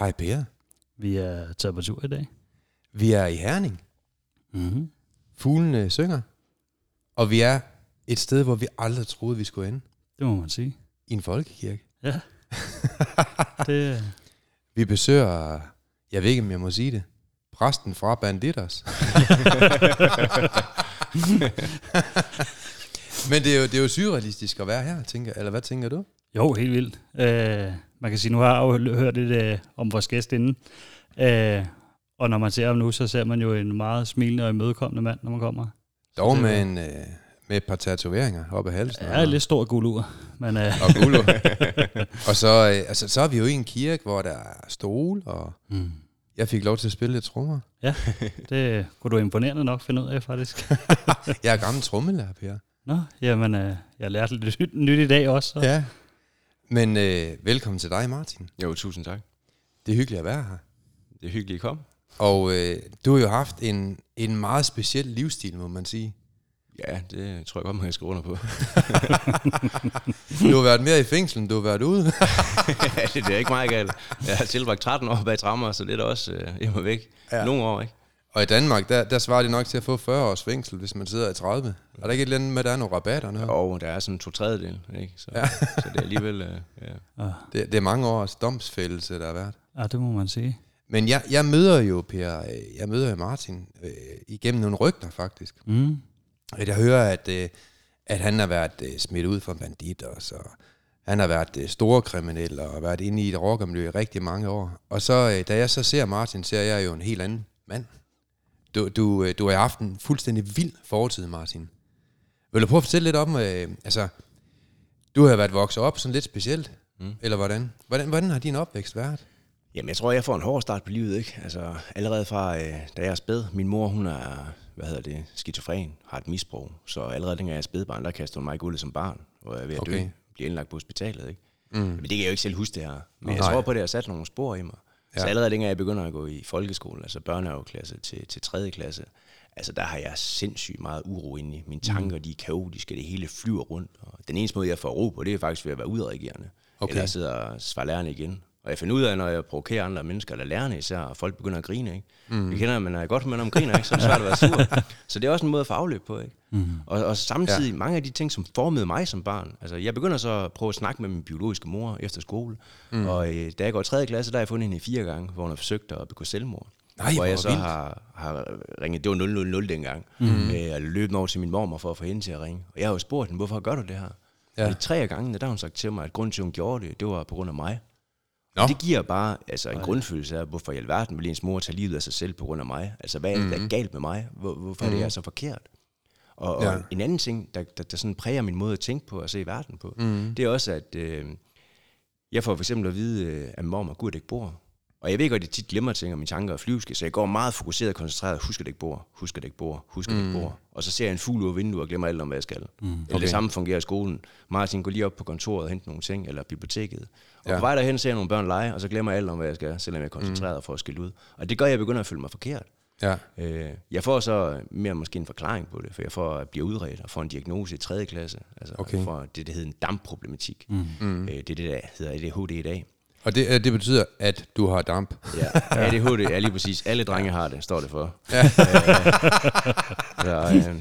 Hej Per. Vi er taget på tur i dag. Vi er i Herning. Mm-hmm. Fuglene synger. Og vi er et sted, hvor vi aldrig troede, vi skulle ende. Det må man sige. I en folkekirke. Ja. det, Vi besøger, jeg ved ikke, om jeg må sige det, præsten fra Banditters. Men det er, jo, det er jo surrealistisk at være her, tænker, eller hvad tænker du? jo, helt vildt. Uh, man kan sige, nu har jeg jo hørt lidt uh, om vores gæst inden. Uh, og når man ser ham nu, så ser man jo en meget smilende og imødekommende mand, når man kommer. Dog det med, en, øh, med et par tatoveringer op ad halsen. Jeg er lidt stor gulur, men uh, Og guldo. og så, øh, altså, så er vi jo i en kirke, hvor der er stol, og mm, jeg fik lov til at spille lidt trommer. det kunne du imponerende nok finde ud af, faktisk. Jeg er gammel trommelærer, Per. Nå, jamen, uh, jeg lærte lidt nyt, nyt i dag også. Så. Ja. Men øh, velkommen til dig, Martin. Jo, tusind tak. Det er hyggeligt at være her. Det er hyggeligt, at I kom. Og øh, du har jo haft en, en meget speciel livsstil, må man sige. Ja, det tror jeg godt, man kan skrive under på. Du har været mere i fængsel, end du har været ude. ja, det, er ikke meget galt. Jeg har tilbragt 13 år bag trammer, så det er da også øh, hjemme væk. Ja. Nogle år, ikke? Og i Danmark, der, der svarer det nok til at få 40 års fængsel, hvis man sidder i 30. Er der ikke et eller andet med, at der er nogle rabatter? Noget? Og der er sådan to tredjedel, ikke? Så, Ja. ja. så det er alligevel... Øh, ja. Ah, Det, det er mange års domsfældelse, der har været. ah, det må man sige. Men jeg, jeg møder jo Per, øh, jeg møder jo Martin øh, igennem nogle rygter faktisk. Mm. Jeg hører, at, øh, at han har været øh, smidt ud fra banditter, så han har været øh, store kriminel og været inde i et rockermiljø i rigtig mange år. Og så, øh, da jeg så ser Martin, ser jeg jo en helt anden mand. Du, du, øh, du har haft en fuldstændig vild fortid, Martin. Vil du prøve at fortælle lidt om, øh, altså, du har været vokset op sådan lidt specielt, mm. Eller hvordan? hvordan? Hvordan har din opvækst været? Jamen, jeg tror, jeg får en hård start på livet, ikke? Altså, allerede fra, øh, da jeg er spæd. Min mor, hun er, hvad hedder det, skizofren, har et misbrug. Så allerede dengang jeg er spædbarn, der kastede hun mig i gulvet som barn, hvor jeg er ved at okay. Dø. Bliver indlagt på hospitalet, ikke? Mm. Men det kan jeg jo ikke selv huske det her. Men jeg Nej. tror på, det har sat nogle spor i mig. Ja. Så allerede dengang jeg begynder at gå i folkeskole, altså børnehaveklasse til, til 3. klasse, altså der har jeg sindssygt meget uro inde i. Mine tanker, de er kaotiske, det hele flyver rundt. Og den eneste måde, jeg får ro på, det er faktisk ved at være udreagerende. Okay. Eller sidde og svare lærerne igen. Og jeg finder ud af, når jeg provokerer andre mennesker, eller lærerne især, og folk begynder at grine, ikke? Mm. Vi kender, at man er godt når man griner, ikke? Så er det svært at være sur. Så det er også en måde at få afløb på, ikke? Mm. Og, og samtidig ja. mange af de ting, som formede mig som barn. Altså, jeg begynder så at prøve at snakke med min biologiske mor efter skole. Mm. Og øh, da jeg går i 3. klasse, der har jeg fundet hende i fire gange, hvor hun har forsøgt at begå selvmord. Nej, hvor jeg så vildt. har, har ringet, det var 000 dengang, mm. øh, og løbet over til min mormor for at få hende til at ringe. Og jeg har jo spurgt hende, hvorfor gør du det her? Ja. Og de tre af gangene, der har hun sagt til mig, at grunden til, at hun gjorde det, det var på grund af mig. Nå. Og det giver bare altså, en grundfølelse af, hvorfor i alverden vil ens mor tage livet af sig selv på grund af mig. Altså, hvad er der er galt med mig? Hvor, hvorfor er det, jeg er så forkert? Og, og Ja. ja. en anden ting, der, der, der sådan præger min måde at tænke på og se verden på, mm. det er også, at øh, jeg får for eksempel at vide, øh, at min mormor gud ikke bor. Og jeg ved godt, at jeg tit glemmer ting, og mine tanker er flyvske, så jeg går meget fokuseret og koncentreret, husker det ikke bor, husker det ikke bor, husker det ikke bor. Og så ser jeg en fugl ud af vinduet og glemmer alt om, hvad jeg skal. Mm. Eller Okay. det samme fungerer i skolen. Martin går lige op på kontoret og henter nogle ting, eller biblioteket. Og Ja. på vej derhen ser jeg nogle børn lege, og så glemmer jeg alt om, hvad jeg skal, selvom jeg er koncentreret mm. for at skille ud. Og det gør, at jeg begynder at føle mig forkert. Ja. Øh, jeg får så mere måske en forklaring på det, for jeg får at blive udredt og får en diagnose i 3. klasse. Altså okay. for det, der hedder en dampproblematik. Mm. Øh, det er det, der hedder ADHD i dag. Og det, øh, det betyder, at du har damp. Ja, ADHD er lige præcis. Alle drenge har det, står det for. Ja. så, øh,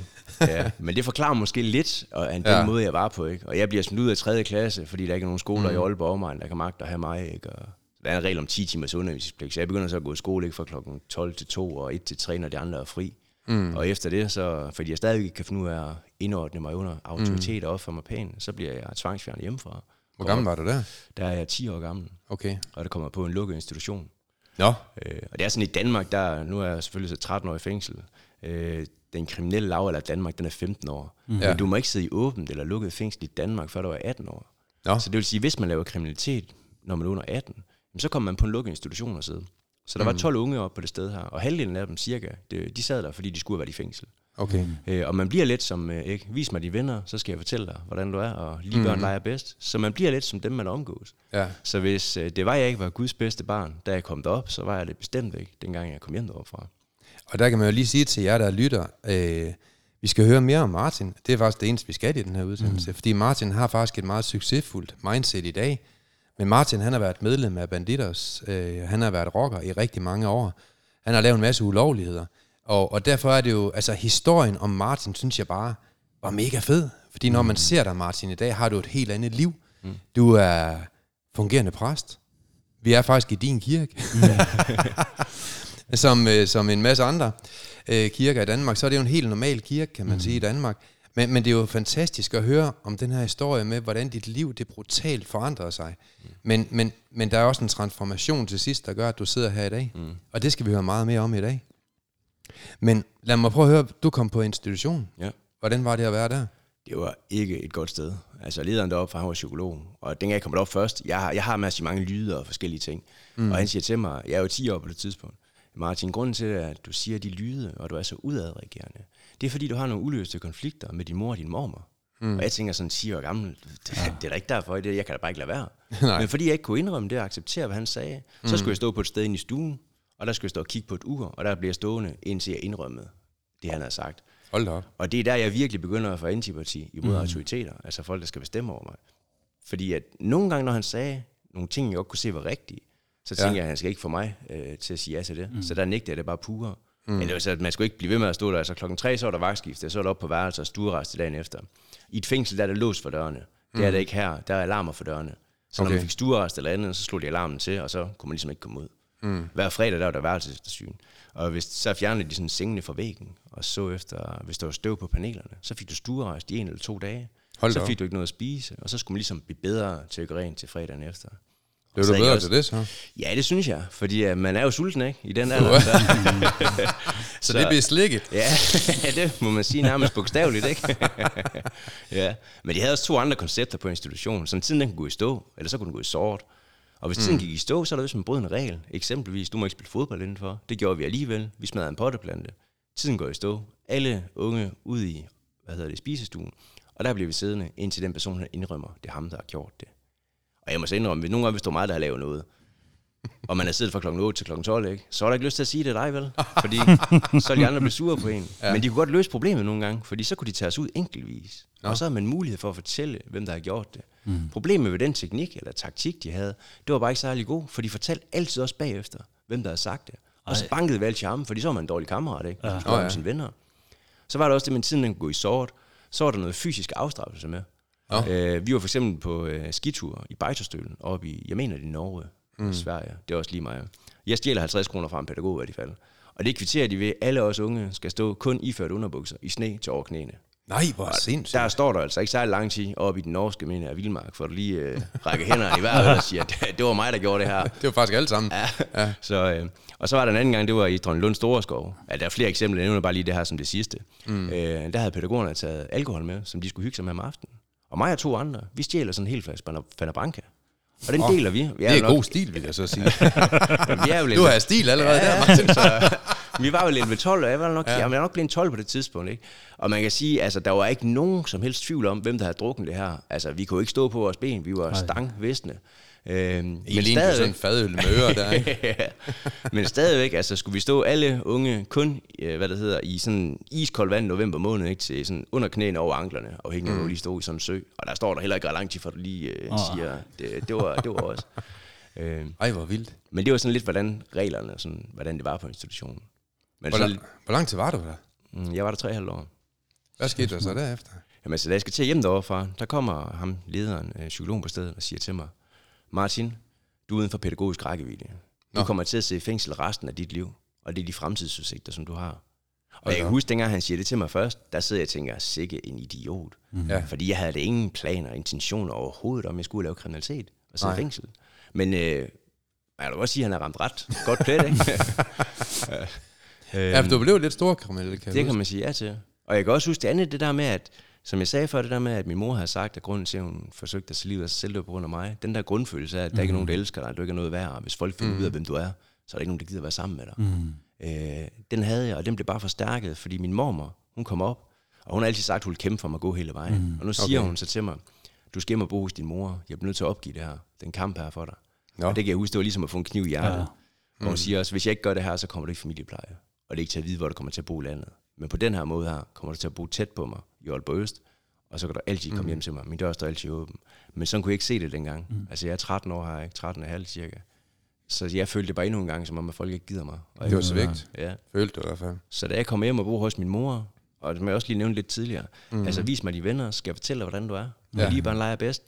ja. Men det forklarer måske lidt og den Ja. måde, jeg var på. Ikke? Og jeg bliver smidt ud af 3. klasse, fordi der ikke er nogen skoler mm. i Aalborg omegn, der kan magte at have mig. Ikke? Og der er en regel om 10 timers undervisningspligt, så jeg begynder så at gå i skole ikke, fra klokken 12 til 2 og 1 til 3, når de andre er fri. Mm. Og efter det, så, fordi jeg stadig ikke kan finde ud af at indordne mig under autoritet og opføre mig pænt, så bliver jeg tvangsfjernet hjemmefra. Hvor gammel var du der? Der er jeg 10 år gammel, Okay. og der kommer på en lukket institution. Nå, Øh, og det er sådan i Danmark, der nu er jeg selvfølgelig så 13 år i fængsel. Øh, den kriminelle lavalder i Danmark, den er 15 år. Mm. Ja. Men du må ikke sidde i åbent eller lukket fængsel i Danmark, før du er 18 år. Nå. Så det vil sige, hvis man laver kriminalitet, når man er under 18, jamen, så kommer man på en lukket institution og sidde. Så der var 12 unge op på det sted her, og halvdelen af dem cirka, de sad der, fordi de skulle have været i fængsel. Okay. Øh, og man bliver lidt som, øh, ikke, vis mig de venner, så skal jeg fortælle dig, hvordan du er, og lige børn leger bedst. Så man bliver lidt som dem, man omgås. Ja. Så hvis øh, det var, jeg ikke var Guds bedste barn, da jeg kom derop, så var jeg det bestemt ikke, dengang jeg kom hjem deroppe fra. Og der kan man jo lige sige til jer, der lytter, øh, vi skal høre mere om Martin. Det er faktisk det eneste, vi skal i den her udsendelse. Mm. Fordi Martin har faktisk et meget succesfuldt mindset i dag. Men Martin, han har været medlem af Banditers. Øh, han har været rocker i rigtig mange år. Han har lavet en masse ulovligheder. Og, og derfor er det jo, altså historien om Martin, synes jeg bare, var mega fed. Fordi når man ser dig, Martin, i dag, har du et helt andet liv. Mm. Du er fungerende præst. Vi er faktisk i din kirke. som, øh, som en masse andre øh, kirker i Danmark, så er det jo en helt normal kirke, kan man mm. sige, i Danmark. Men, men det er jo fantastisk at høre om den her historie med, hvordan dit liv det brutalt forandrer sig. Mm. Men, men, men der er også en transformation til sidst, der gør, at du sidder her i dag. Mm. Og det skal vi høre meget mere om i dag. Men lad mig prøve at høre, du kom på institution. Ja. Hvordan var det at være der? Det var ikke et godt sted. Altså lederen deroppe, han var psykolog. Og dengang jeg kom derop først, jeg har, jeg har masser mange lyder og forskellige ting. Mm. Og han siger til mig, jeg er jo 10 år på det tidspunkt, Martin, grunden til, at du siger de lyde, og du er så udadreagerende, det er fordi, du har nogle uløste konflikter med din mor og din mormor. Mm. Og jeg tænker sådan 10 år gammel, det, ja. det er da ikke derfor, det, jeg kan da bare ikke lade være. Nej. Men fordi jeg ikke kunne indrømme det og acceptere, hvad han sagde, så skulle jeg stå på et sted inde i stuen, og der skulle jeg stå og kigge på et ur, og der blev jeg stående, indtil jeg indrømmede det, han havde sagt. Hold da op. Og det er der, jeg virkelig begynder at få antipati imod mm. autoriteter, altså folk, der skal bestemme over mig. Fordi at nogle gange, når han sagde nogle ting, jeg godt kunne se var rigtige, så tænkte Ja. jeg, at han skal ikke få mig øh, til at sige ja til det. Mm. Så der nægte jeg det bare pure. Mm. Var så, at man skulle ikke blive ved med at stå der. Altså klokken tre, så var der vagtskifte, så var der op på værelset og stuerest dagen efter. I et fængsel, der er der lås for dørene. Det er det ikke her. Der er alarmer for dørene. Så når Okay. man fik stuerest eller andet, så slog de alarmen til, og så kunne man ligesom ikke komme ud. Mm. Hver fredag, der var der værelseseftersyn. Og hvis, så fjernede de sådan sengene fra væggen, og så efter, hvis der var støv på panelerne, så fik du stuerest i en eller to dage. Hold så op. fik du ikke noget at spise, og så skulle man ligesom blive bedre til at gøre rent til fredagen efter. Blev du bedre også- til det så? Ja, det synes jeg, fordi uh, man er jo sulten, ikke? I den alder. Så, Så det bliver slikket? ja, det må man sige nærmest bogstaveligt, ikke? ja. Men de havde også to andre koncepter på institutionen. Som tiden den kunne gå i stå, eller så kunne den gå i sort. Og hvis tiden gik i stå, så er der en brød en regel. Eksempelvis, du må ikke spille fodbold indenfor. Det gjorde vi alligevel. Vi smadrede en potteplante. Tiden går i stå. Alle unge ud i, hvad hedder det, spisestuen. Og der bliver vi siddende, indtil den person, han indrømmer, det er ham, der har gjort det. Og jeg må så indrømme, at nogle gange, hvis det var mig, der har lavet noget, og man er siddet fra klokken 8 til klokken 12, ikke? så er der ikke lyst til at sige det er dig, vel? Fordi så er de andre blive sure på en. Ja. Men de kunne godt løse problemet nogle gange, fordi så kunne de tage os ud enkeltvis. Og så har man mulighed for at fortælle, hvem der har gjort det. Mm. Problemet ved den teknik eller taktik, de havde, det var bare ikke særlig god, for de fortalte altid også bagefter, hvem der havde sagt det. Og så bankede vi altid ham, fordi så var man en dårlig kammerat, ikke? Ja. Nå, ja. med sine venner. Så var der også det med tiden, den kunne gå i sort. Så var der noget fysisk afstraffelse med. Nå. Øh, vi var for eksempel på øh, skitur i Bejterstølen, oppe i, jeg mener det er Norge, mm. Sverige. Det er også lige mig. Jeg stjæler 50 kroner fra en pædagog i hvert fald. Og det kvitterer de ved, at alle os unge skal stå kun iført underbukser i sne til over knæene. Nej, hvor sindssygt. Der står der altså ikke særlig lang tid oppe i den norske, mener jeg, Vildmark, for at lige øh, række hænderne i vejret og siger, at det var mig, der gjorde det her. Det var faktisk alle sammen. Ja. ja. Så, øh, og så var der en anden gang, det var i Dronninglund Storeskov. Ja, der er flere eksempler, jeg nævner bare lige det her som det sidste. Mm. Øh, der havde pædagogerne taget alkohol med, som de skulle hygge sig med om aftenen. Og mig og to andre, vi stjæler sådan en hel flaske Fanta Branca. Og den oh, deler vi. vi Det er nok- god stil, vil jeg så sige. vi er jo lidt, Du har stil allerede der, Martin. så, vi var jo ved 12, og jeg var nok, ja. jeg var nok blevet en 12 på det tidspunkt. Ikke? Og man kan sige, altså der var ikke nogen som helst tvivl om, hvem der havde drukket det her. Altså vi kunne ikke stå på vores ben, vi var stangvisne. Øhm, men sådan en fadøl med ører der, ikke? ja. Men stadigvæk, altså skulle vi stå alle unge kun, øh, hvad det hedder, i sådan iskold vand november måned, ikke, til sådan under knæene over anklerne, afhængig af, hvor vi lige stod i sådan en sø. Og der står der heller ikke ret lang tid, for du lige øh, Åh. siger, det, det, var, det var også. Øh, Ej, hvor vildt. men det var sådan lidt, hvordan reglerne, sådan, hvordan det var på institutionen. Men Hvor, så, lang, hvor lang tid var du der? mm, jeg var der tre halvt år. Hvad skete der så derefter? Jamen, så da jeg skal til hjem derovre fra, der kommer ham, lederen, øh, psykologen på stedet, og siger til mig, Martin, du er uden for pædagogisk rækkevidde. Du Nå. kommer til at sidde i fængsel resten af dit liv, og det er de fremtidsudsigter, som du har. Og jeg kan huske, dengang han siger det til mig først, der sidder jeg og tænker, sikke en idiot. Ja. Fordi jeg havde da ingen planer og intentioner overhovedet, om jeg skulle lave kriminalitet og sidde i fængsel. Men øh, jeg vil godt sige, at han har ramt ret godt plet, ikke? Ja, for du blev lidt stor kriminel, kan Det kan man sige ja til. Og jeg kan også huske det andet, det der med, at, som jeg sagde før, det der med, at min mor havde sagt, at grunden til, at hun forsøgte at tage livet af sig selv, det på grund af mig. Den der grundfølelse af, at der ikke er nogen, der elsker dig, du ikke er noget værd, og hvis folk finder mm. ud af, hvem du er, så er der ikke nogen, der gider være sammen med dig. Mm. Øh, den havde jeg, og den blev bare forstærket, fordi min mormor, hun kom op, og hun har altid sagt, at hun ville kæmpe for mig at gå hele vejen. Mm. Og nu siger Okay. hun så til mig, du skal hjem og bo hos din mor, jeg bliver nødt til at opgive det her, den kamp her for dig. Nå. Og det kan jeg huske, det var ligesom at få en kniv i hjertet. Ja. Ja. Og hun siger også, hvis jeg ikke gør det her, så kommer du ikke i familiepleje. Og det er ikke til at vide, hvor du kommer til at bo i landet. Men på den her måde her, kommer du til at bo tæt på mig i Aalborg Øst, og så kan du altid komme hjem til mig. Min dør står altid åben. Men sådan kunne jeg ikke se det dengang. Mm. Altså jeg er 13 år her, ikke? 13 og halv cirka. Så jeg følte det bare endnu en gang, som om at folk ikke gider mig. Og Det var svigt. Ja. Følte du i hvert fald. Så da jeg kom hjem og boede hos min mor, og som jeg også lige nævnte lidt tidligere, mm. altså vis mig de venner, skal jeg fortælle dig, hvordan du er. Ja. Lige bare leger bedst.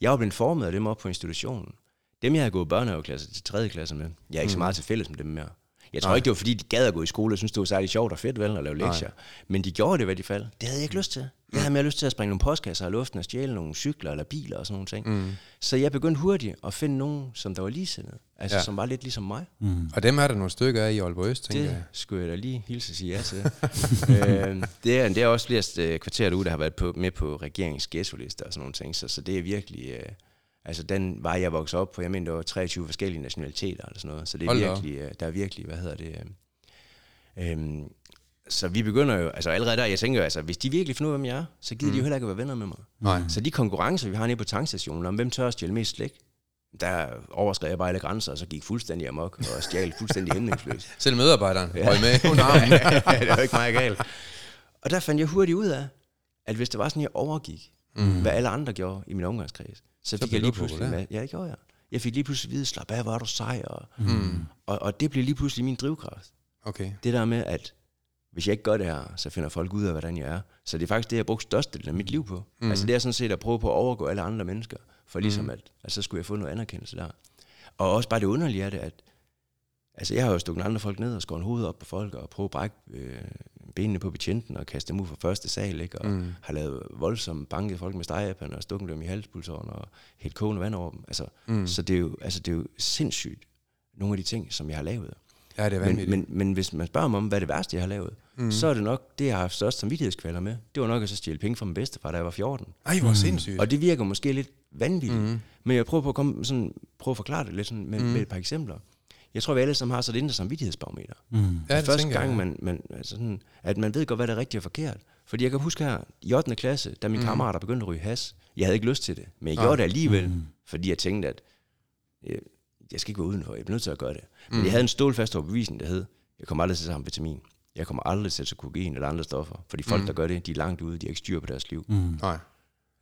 Jeg var blevet formet af dem op på institutionen. Dem, jeg havde gået børnehaveklasse til 3. klasse med, jeg er ikke mm. så meget til fælles med dem mere. Jeg tror Nej. ikke, det var fordi, de gad at gå i skole og synes det var særlig sjovt og fedt vel, at lave lektier. Men de gjorde det i hvert fald. Det havde jeg ikke lyst til. Jeg havde mere lyst til at springe nogle postkasser i luften og stjæle nogle cykler eller biler og sådan nogle ting. Mm. Så jeg begyndte hurtigt at finde nogen, som der var ligesindede. Altså Ja. som var lidt ligesom mig. Og dem er der nogle stykker af i Aalborg Øst, tænker Det jeg. skulle jeg da lige hilse at sige ja til. øh, det, er, det er også flere øh, kvarterer derude, der har været på, med på regeringens ghetto-liste og sådan nogle ting, så, så det er virkelig... Øh, altså den vej, jeg voksede op på, jeg mener, der var 23 forskellige nationaliteter eller sådan noget, så det er Hold virkelig, øh, der er virkelig, hvad hedder det... Øh, øh, så vi begynder jo, altså allerede der, jeg tænker jo, altså, hvis de virkelig finder ud af, hvem jeg er, så gider mm. de jo heller ikke at være venner med mig. Nej. Så de konkurrencer, vi har nede på tankstationen, om hvem tør at stjæle mest slik, der overskred jeg bare alle grænser, og så gik fuldstændig amok og stjal fuldstændig hæmningsløst. Selv medarbejderen ja. røg med under armen. det var ikke meget galt. Og der fandt jeg hurtigt ud af, at hvis det var sådan, jeg overgik, mm. hvad alle andre gjorde i min omgangskreds, så fik blev jeg lige pludselig... Med, ja, det gjorde jeg. Jeg fik lige pludselig at vide, slap af, hvor er du sej. Og, mm. og, og det blev lige pludselig min drivkraft. Okay. Det der med, at hvis jeg ikke gør det her, så finder folk ud af, hvordan jeg er. Så det er faktisk det, jeg har brugt størstedelen af mit liv på. Mm. Altså det er sådan set at prøve på at overgå alle andre mennesker, for ligesom mm. at, at så skulle jeg få noget anerkendelse der. Og også bare det underlige er det, at altså jeg har jo stukket andre folk ned og skåret hovedet op på folk, og prøvet at brække øh, benene på betjenten og kaste dem ud fra første sal, ikke? og mm. har lavet voldsomt banket folk med stegepan og stukket dem i halspulsåren og helt kogende vand over dem. Altså, mm. Så det er, jo, altså, det er jo sindssygt, nogle af de ting, som jeg har lavet. Ja, det er Men, vanvittigt. men, men hvis man spørger mig om, hvad det værste, jeg har lavet, mm. så er det nok det, jeg har haft størst samvittighedskvaler med. Det var nok at så stjæle penge fra min bedstefar, da jeg var 14. Ej, hvor sindssygt. Og det virker måske lidt vanvittigt, mm. men jeg prøver på at, komme, sådan, prøve at forklare det lidt sådan med, mm. med et par eksempler. Jeg tror, vi alle sammen har så et indre samvittighedsbarometer. Mm. ja, det Første gang, jeg. man, man, altså sådan, at man ved godt, hvad der er rigtigt og forkert. Fordi jeg kan huske her, i 8. klasse, da mine mm. kammerater begyndte at ryge has, jeg havde ikke lyst til det, men jeg Nej. gjorde det alligevel, mm. fordi jeg tænkte, at øh, jeg skal ikke være udenfor, jeg bliver nødt til at gøre det. Men jeg havde en stålfast overbevisning, der hed, jeg kommer aldrig til at tage amfetamin. Jeg kommer aldrig til at tage kokain eller andre stoffer. Fordi folk, mm. der gør det, de er langt ude, de har ikke styr på deres liv. Mm. Nej.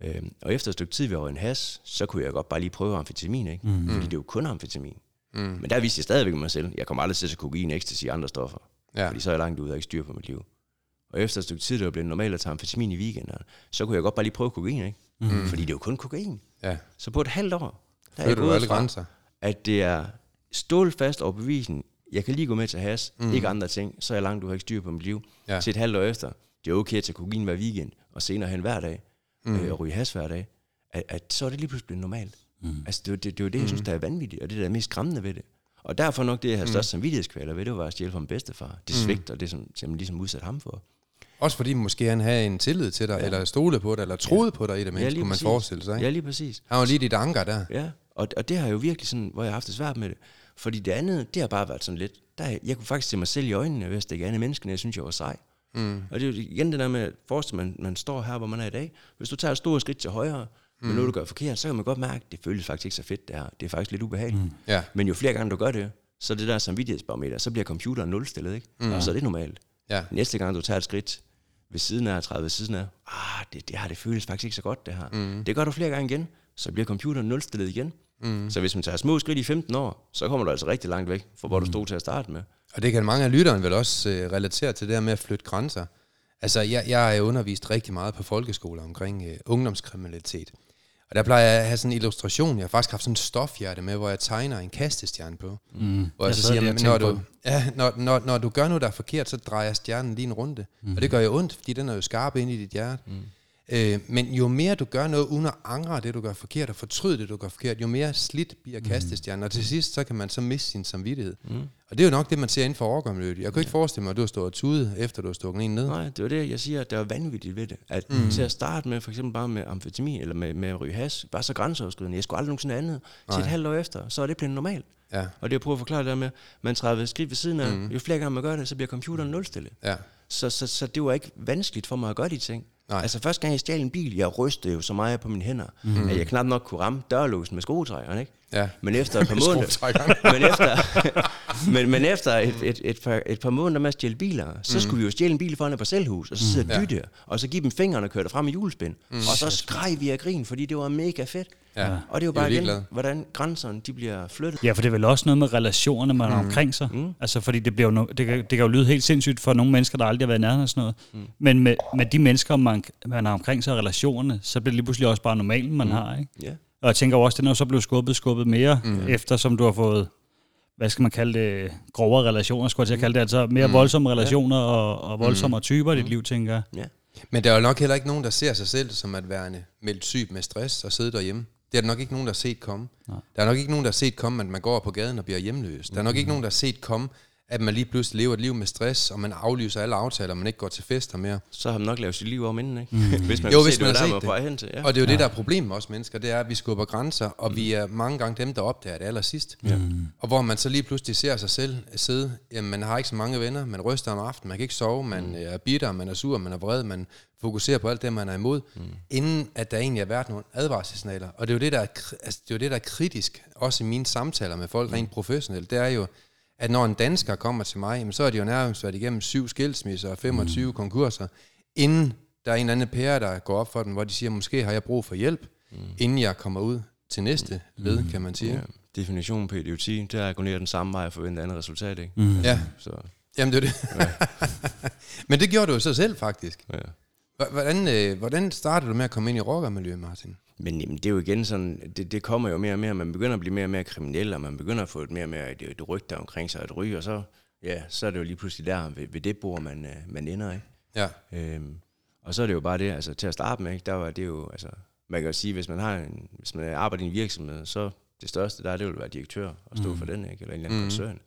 Øhm, og efter et stykke tid, vi var en has, så kunne jeg godt bare lige prøve amfetamin, ikke? Mm. Fordi det er jo kun amfetamin. Mm. Men der vidste jeg stadigvæk med mig selv, jeg kommer aldrig til at tage kokain, ecstasy og andre stoffer. Ja. Fordi så er jeg langt ude og ikke styr på mit liv. Og efter et stykke tid, det var blevet normalt at tage amfetamin i weekenden, så kunne jeg godt bare lige prøve kokain, ikke? Mm. Fordi det er jo kun kokain. Ja. Så på et halvt år, der er jeg gået alle fra, grænser? at det er stålfast overbevisning, jeg kan lige gå med til has, mm. ikke andre ting, så er jeg langt, du har ikke styr på mit liv. Ja. Til et halvt år efter, det er okay at tage kokain hver weekend, og senere hen hver dag, mm. øh, og ryge has hver dag, at, at så er det lige pludselig blevet normalt. Mm. Altså det, det, det er jo det, jeg synes, der er vanvittigt, og det der er mest skræmmende ved det. Og derfor nok det, jeg har størst samvittighedskvaler ved, det var at stjæle fra min bedstefar. Det svigt, og det, som, som ligesom udsat ham for. Også fordi måske han havde en tillid til dig, ja. eller stole på dig, eller troede ja. på dig i det mindste, lige kunne man præcis. forestille sig. Ikke? Ja, lige præcis. Han var lige dit anker der. Ja, og, og det har jo virkelig sådan, hvor jeg har haft det svært med det. Fordi det andet, det har bare været sådan lidt, der, jeg kunne faktisk se mig selv i øjnene, ved at stikke andet menneskene, jeg synes, jeg var sej. Mm. Og det er jo igen det der med, at man, man står her, hvor man er i dag. Hvis du tager et stort skridt til højre, men noget du gør forkert, så kan man godt mærke, at det føles faktisk ikke så fedt, det her. Det er faktisk lidt ubehageligt. Mm. Ja. Men jo flere gange du gør det, så er det der samvittighedsbarometer, så bliver computeren nulstillet, ikke? Mm. Og så er det normalt. Ja. Næste gang du tager et skridt ved siden af, 30 ved siden af, ah, det, det, her, det føles faktisk ikke så godt, det her. Mm. Det gør du flere gange igen, så bliver computeren nulstillet igen. Mm. Så hvis man tager små skridt i 15 år, så kommer du altså rigtig langt væk fra, hvor du stod til at starte med. Og det kan mange af lytterne vel også øh, relatere til det her med at flytte grænser. Altså, jeg, jeg er undervist rigtig meget på folkeskoler omkring øh, ungdomskriminalitet. Og der plejer jeg at have sådan en illustration. Jeg har faktisk haft sådan en stofhjerte med, hvor jeg tegner en kastestjerne på. Mm. Hvor jeg, Jeg så siger, og men når du, ja, når, når, når du gør noget, der er forkert, så drejer stjernen lige en runde. Mm. Og det gør jo ondt, fordi den er jo skarp ind i dit hjerte. Mm. Øh, men jo mere du gør noget uden at angre det, du gør forkert, og fortryde det, du gør forkert, jo mere slidt bliver kastestjernen. Og til sidst, så kan man så miste sin samvittighed. Mm. Og det er jo nok det, man ser inden for overgangmiljøet. Jeg kan ikke forestille mig, at du har stået og tudet, efter du har stukket en ned. Nej, det var det, jeg siger, at der er vanvittigt ved det. At mm. til at starte med, for eksempel bare med amfetamin, eller med, med ryge has, var så grænseoverskridende. Jeg skulle aldrig nogensinde andet. Til et halvt år efter, så er det blevet normalt. Ja. Og det jeg prøver at forklare det der med, man træder skridt ved siden af, mm. jo flere gange man gør det, så bliver computeren nulstille. Ja. Så, så, så det var ikke vanskeligt for mig at gøre de ting. Nej. Altså første gang jeg stjal en bil, jeg rystede jo så meget på mine hænder, mm. at jeg knap nok kunne ramme dørlåsen med skruetrækkeren, ikke? Ja. Men efter et par måneder, men efter, men, men efter et, et, et, par, et par måneder med at stjæle biler, så skulle vi jo stjæle en bil foran et parcelhus, og så sidde og dytte, og så give dem fingeren og køre det frem i julespind. Og så skreg vi af grin, fordi det var mega fedt. Ja. Og det er jo bare igen, hvordan grænserne de bliver flyttet. Ja, for det er vel også noget med relationerne, man har omkring sig. Mm. Altså, fordi det, bliver jo no, det, kan, det kan jo lyde helt sindssygt for nogle mennesker, der aldrig har været nærheden af sådan noget. Mm. Men med, med de mennesker, man, man har omkring sig, og relationerne, så bliver det lige pludselig også bare normalt, man mm. har, ikke? Ja. Og jeg tænker også, den er jo så blevet skubbet, skubbet mere, mm. efter som du har fået, hvad skal man kalde det, grovere relationer, skulle jeg til at kalde det, altså mere mm. voldsomme relationer og, og voldsommere typer i dit liv, tænker jeg. Ja. Men der er jo nok heller ikke nogen, der ser sig selv som at være meldt syg med stress og sidde derhjemme. Det er der nok ikke nogen, der har set komme. Nej. Der er nok ikke nogen, der har set komme, at man går på gaden og bliver hjemløs. Der er nok ikke nogen, der har set komme, at man lige pludselig lever et liv med stress, og man aflyser alle aftaler, og man ikke går til fester mere. Så har man nok lavet sit liv om inden, ikke? Mm. hvis man Jo, hvis se, man det har set det. hen til. Ja. Og det er jo ja. det, der er problemet med os mennesker, det er, at vi skubber grænser, og mm. vi er mange gange dem, der opdager det allersidst. Ja. Og hvor man så lige pludselig ser sig selv sidde, jamen man har ikke så mange venner, man ryster om aftenen, man kan ikke sove, man mm. er bitter, man er sur, man er vred, man fokuserer på alt det, man er imod, mm. inden at der egentlig har været nogle advarselssignaler. Og det er jo det, der er, altså, det er, jo det, der er kritisk, også i mine samtaler med folk rent professionelt, det er jo, at når en dansker kommer til mig, jamen, så er de jo nærmest været igennem syv skilsmisser og 25 mm. konkurser, inden der er en eller anden pære, der går op for dem, hvor de siger, måske har jeg brug for hjælp, mm. inden jeg kommer ud til næste led, kan man sige. Ja. Definitionen på idioti, det er at gå ned den samme vej og forvente et andet resultat, ikke? Mm. Ja, Så, jamen det er det. Men det gjorde du jo så selv faktisk. ja. Hvordan, øh, hvordan startede du med at komme ind i rockermiljøet, Martin? Men jamen, det er jo igen sådan, det, det kommer jo mere og mere, man begynder at blive mere og mere kriminel, og man begynder at få et mere og mere et, et rygte omkring sig at ryge, og så, ja, så er det jo lige pludselig der ved, ved det bord, man, øh, man ender, ikke? Ja. Øhm, og så er det jo bare det, altså til at starte med, ikke, der var det jo, altså, man kan jo sige, hvis man har en, hvis man arbejder i en virksomhed, så det største der, det vil være direktør og stå mm. for den, ikke, eller en eller anden mm. koncern.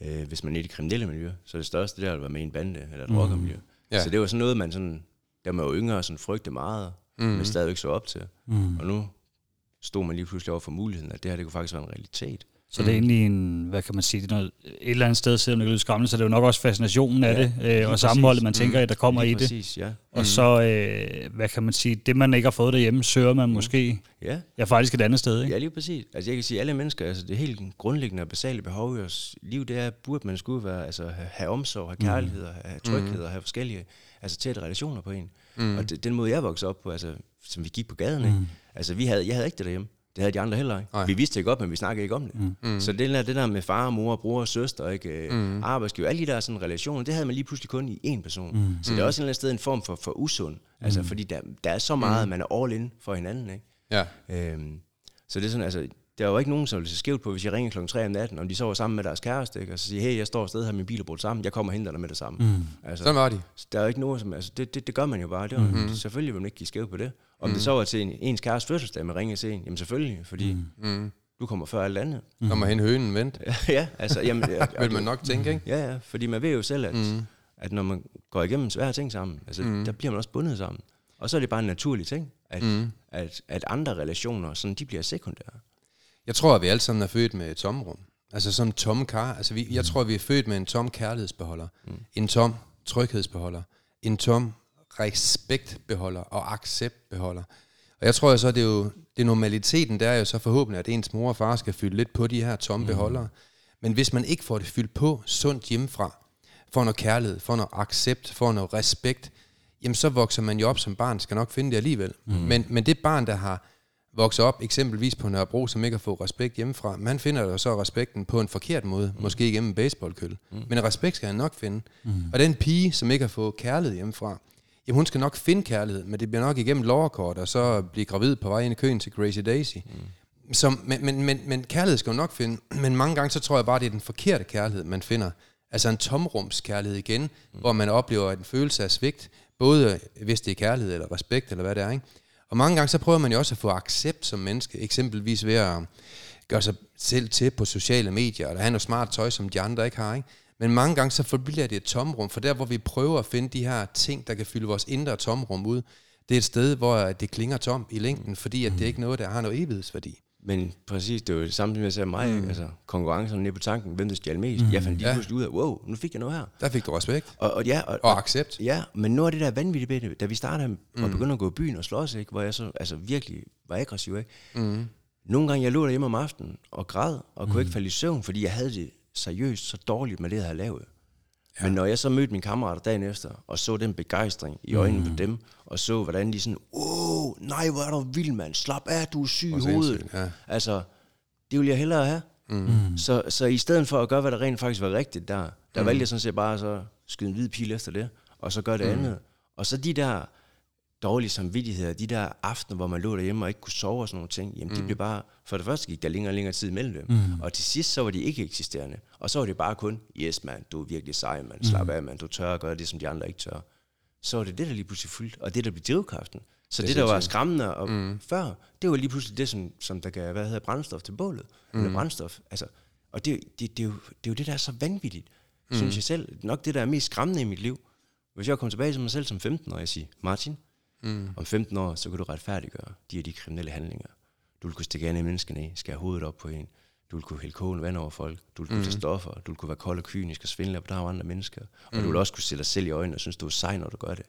Øh, hvis man er i det kriminelle miljø, så det største der vil være med i en bande eller et mm. rockermiljø. Ja. Så det var sådan noget, man sådan, da man var yngre, sådan frygte meget, mm. men stadigvæk så op til. Mm. Og nu stod man lige pludselig over for muligheden, at det her, det kunne faktisk være en realitet. Så det er egentlig en, hvad kan man sige, det er noget, et eller andet sted, selvom det kan lyde skræmmende, så det er jo nok også fascinationen af Ja, det, lige øh, og præcis. sammenholdet, man tænker, at der kommer Lige i det. Præcis, ja. Og så, øh, hvad kan man sige, det man ikke har fået derhjemme, søger man måske, Ja, ja faktisk et andet sted, ikke? ja, lige præcis. Altså jeg kan sige, at alle mennesker, altså det helt grundlæggende og basale behov i vores liv, det er, burde man skulle være, altså have, omsorg, have kærlighed, mm. have tryghed og have forskellige, altså tætte relationer på en. Mm. Og det, den måde, jeg voksede op på, altså som vi gik på gaden, ikke? altså vi havde, jeg havde ikke det derhjemme. Det havde de andre heller ikke. Nej. Vi vidste det godt, men vi snakkede ikke om det. Mm. Så det der, det der med far, mor, bror, søster, ikke, mm. arbejdsgiver, alle de der sådan relationer, det havde man lige pludselig kun i én person. Mm. Så det er også en eller anden sted en form for, for usund. Altså, fordi der, der er så meget, man er all in for hinanden. Ikke? Ja. Øhm, så det er sådan, altså, der er jo ikke nogen, som vil se skævt på, hvis jeg ringer klokken 3 om natten, om de sover sammen med deres kæreste, ikke? og så siger, hey, jeg står afsted her, min bil er brudt sammen, jeg kommer og henter dig med det samme. Mm. Altså, Sådan var de. der er jo ikke nogen, som, altså, det, det, det gør man jo bare. Det var, mm. Selvfølgelig vil man ikke give skævt på det. Om mm. det så var til en, ens kæreste fødselsdag, man ringer til en, jamen selvfølgelig, fordi mm. du kommer før alt andet. Når man hen hønen vent, ja, altså, jamen, ja, vil man nok tænke, ikke? Ja, ja, fordi man ved jo selv, at, mm. at når man går igennem svære ting sammen, altså, mm. der bliver man også bundet sammen. Og så er det bare en naturlig ting, at, mm. at, at andre relationer, sådan, de bliver sekundære. Jeg tror, at vi alle sammen er født med et tomrum. Altså som tomme kar. Altså vi, jeg tror, vi er født med en tom kærlighedsbeholder. Mm. En tom tryghedsbeholder. En tom respektbeholder og acceptbeholder. Og jeg tror så, det er jo, det er normaliteten, der er jo så forhåbentlig, at ens mor og far skal fylde lidt på de her tomme mm. beholdere. Men hvis man ikke får det fyldt på sundt hjemmefra, får noget kærlighed, får noget accept, får noget respekt, jamen så vokser man jo op som barn, skal nok finde det alligevel. Mm. Men, men det barn, der har vokset op eksempelvis på Nørrebro, som ikke har fået respekt hjemmefra, man finder jo så respekten på en forkert måde, mm. måske igennem en baseballkølle. Mm. Men respekt skal han nok finde. Mm. Og den pige, som ikke har fået kærlighed hjemmefra, jamen hun skal nok finde kærlighed, men det bliver nok igennem loverkort, og så blive gravid på vej ind i køen til Crazy Daisy. Mm. Som, men, men, men, men kærlighed skal hun nok finde, men mange gange så tror jeg bare, det er den forkerte kærlighed, man finder. Altså en tomrumskærlighed igen, mm. hvor man oplever en følelse af svigt, både hvis det er kærlighed eller respekt, eller hvad det er, ikke? Og mange gange så prøver man jo også at få accept som menneske, eksempelvis ved at gøre sig selv til på sociale medier, eller have noget smart tøj, som de andre ikke har, ikke? Men mange gange så forbliver det et tomrum, for der hvor vi prøver at finde de her ting, der kan fylde vores indre tomrum ud, det er et sted, hvor det klinger tom i længden, fordi at det er ikke noget, der har noget evighedsværdi. Men præcis, det var det samme, som jeg sagde mig, mm. altså konkurrencen nede på tanken, hvem der stjal mest. Mm. Jeg fandt lige Ja. pludselig ud af, wow, nu fik jeg noget her. Der fik du respekt Og, og, ja, og, og accept. Ja, men noget af det der vanvittige ved det, da vi startede mm. og begyndte at gå i byen og slås, ikke, hvor jeg så altså, virkelig var aggressiv, ikke? Mm. Nogle gange jeg lå derhjemme om aftenen og græd, og kunne ikke falde i søvn, fordi jeg havde det seriøst så dårligt med det, jeg havde lavet. Ja. Men når jeg så mødte mine kammerater dagen efter, og så den begejstring i øjnene mm. på dem, og så, hvordan de sådan, åh, nej, hvor er du vild, mand, slap af, du er syg i hovedet. ja. Altså, det ville jeg hellere have. Mm. Så, så i stedet for at gøre, hvad der rent faktisk var rigtigt der, der mm. valgte jeg sådan set bare så skyde en hvid pil efter det, og så gøre det mm. andet. Og så de der dårlige samvittigheder, de der aftener, hvor man lå derhjemme og ikke kunne sove og sådan nogle ting, jamen mm. de blev bare, for det første gik der længere og længere tid imellem dem, mm. og til sidst så var de ikke eksisterende. Og så var det bare kun, yes man, du er virkelig sej, man, slap af, man, du tør at gøre det, som de andre ikke tør. Så var det det, der lige pludselig fuldt, og det, der blev drivkraften. Så det, det der var skræmmende og mm. før, det var lige pludselig det, som, som der gav, hvad hedder brændstof til bålet. Mm. Eller brændstof. Altså, og det, det, det, er jo, det er jo det, der er så vanvittigt, mm. synes jeg selv. Nok det, der er mest skræmmende i mit liv. Hvis jeg kommer tilbage til mig selv som 15 år, og jeg siger, Martin, mm. om 15 år, så kan du retfærdiggøre de her de kriminelle handlinger. Du vil kunne stikke af i menneskene i, skære hovedet op på en. Du vil kunne hælde kogende vand over folk. Du vil kunne mm. tage stoffer. Du vil kunne være kold og kynisk og svindle på der andre mennesker. Og du vil også kunne se dig selv i øjnene og synes, du er sej, når du gør det.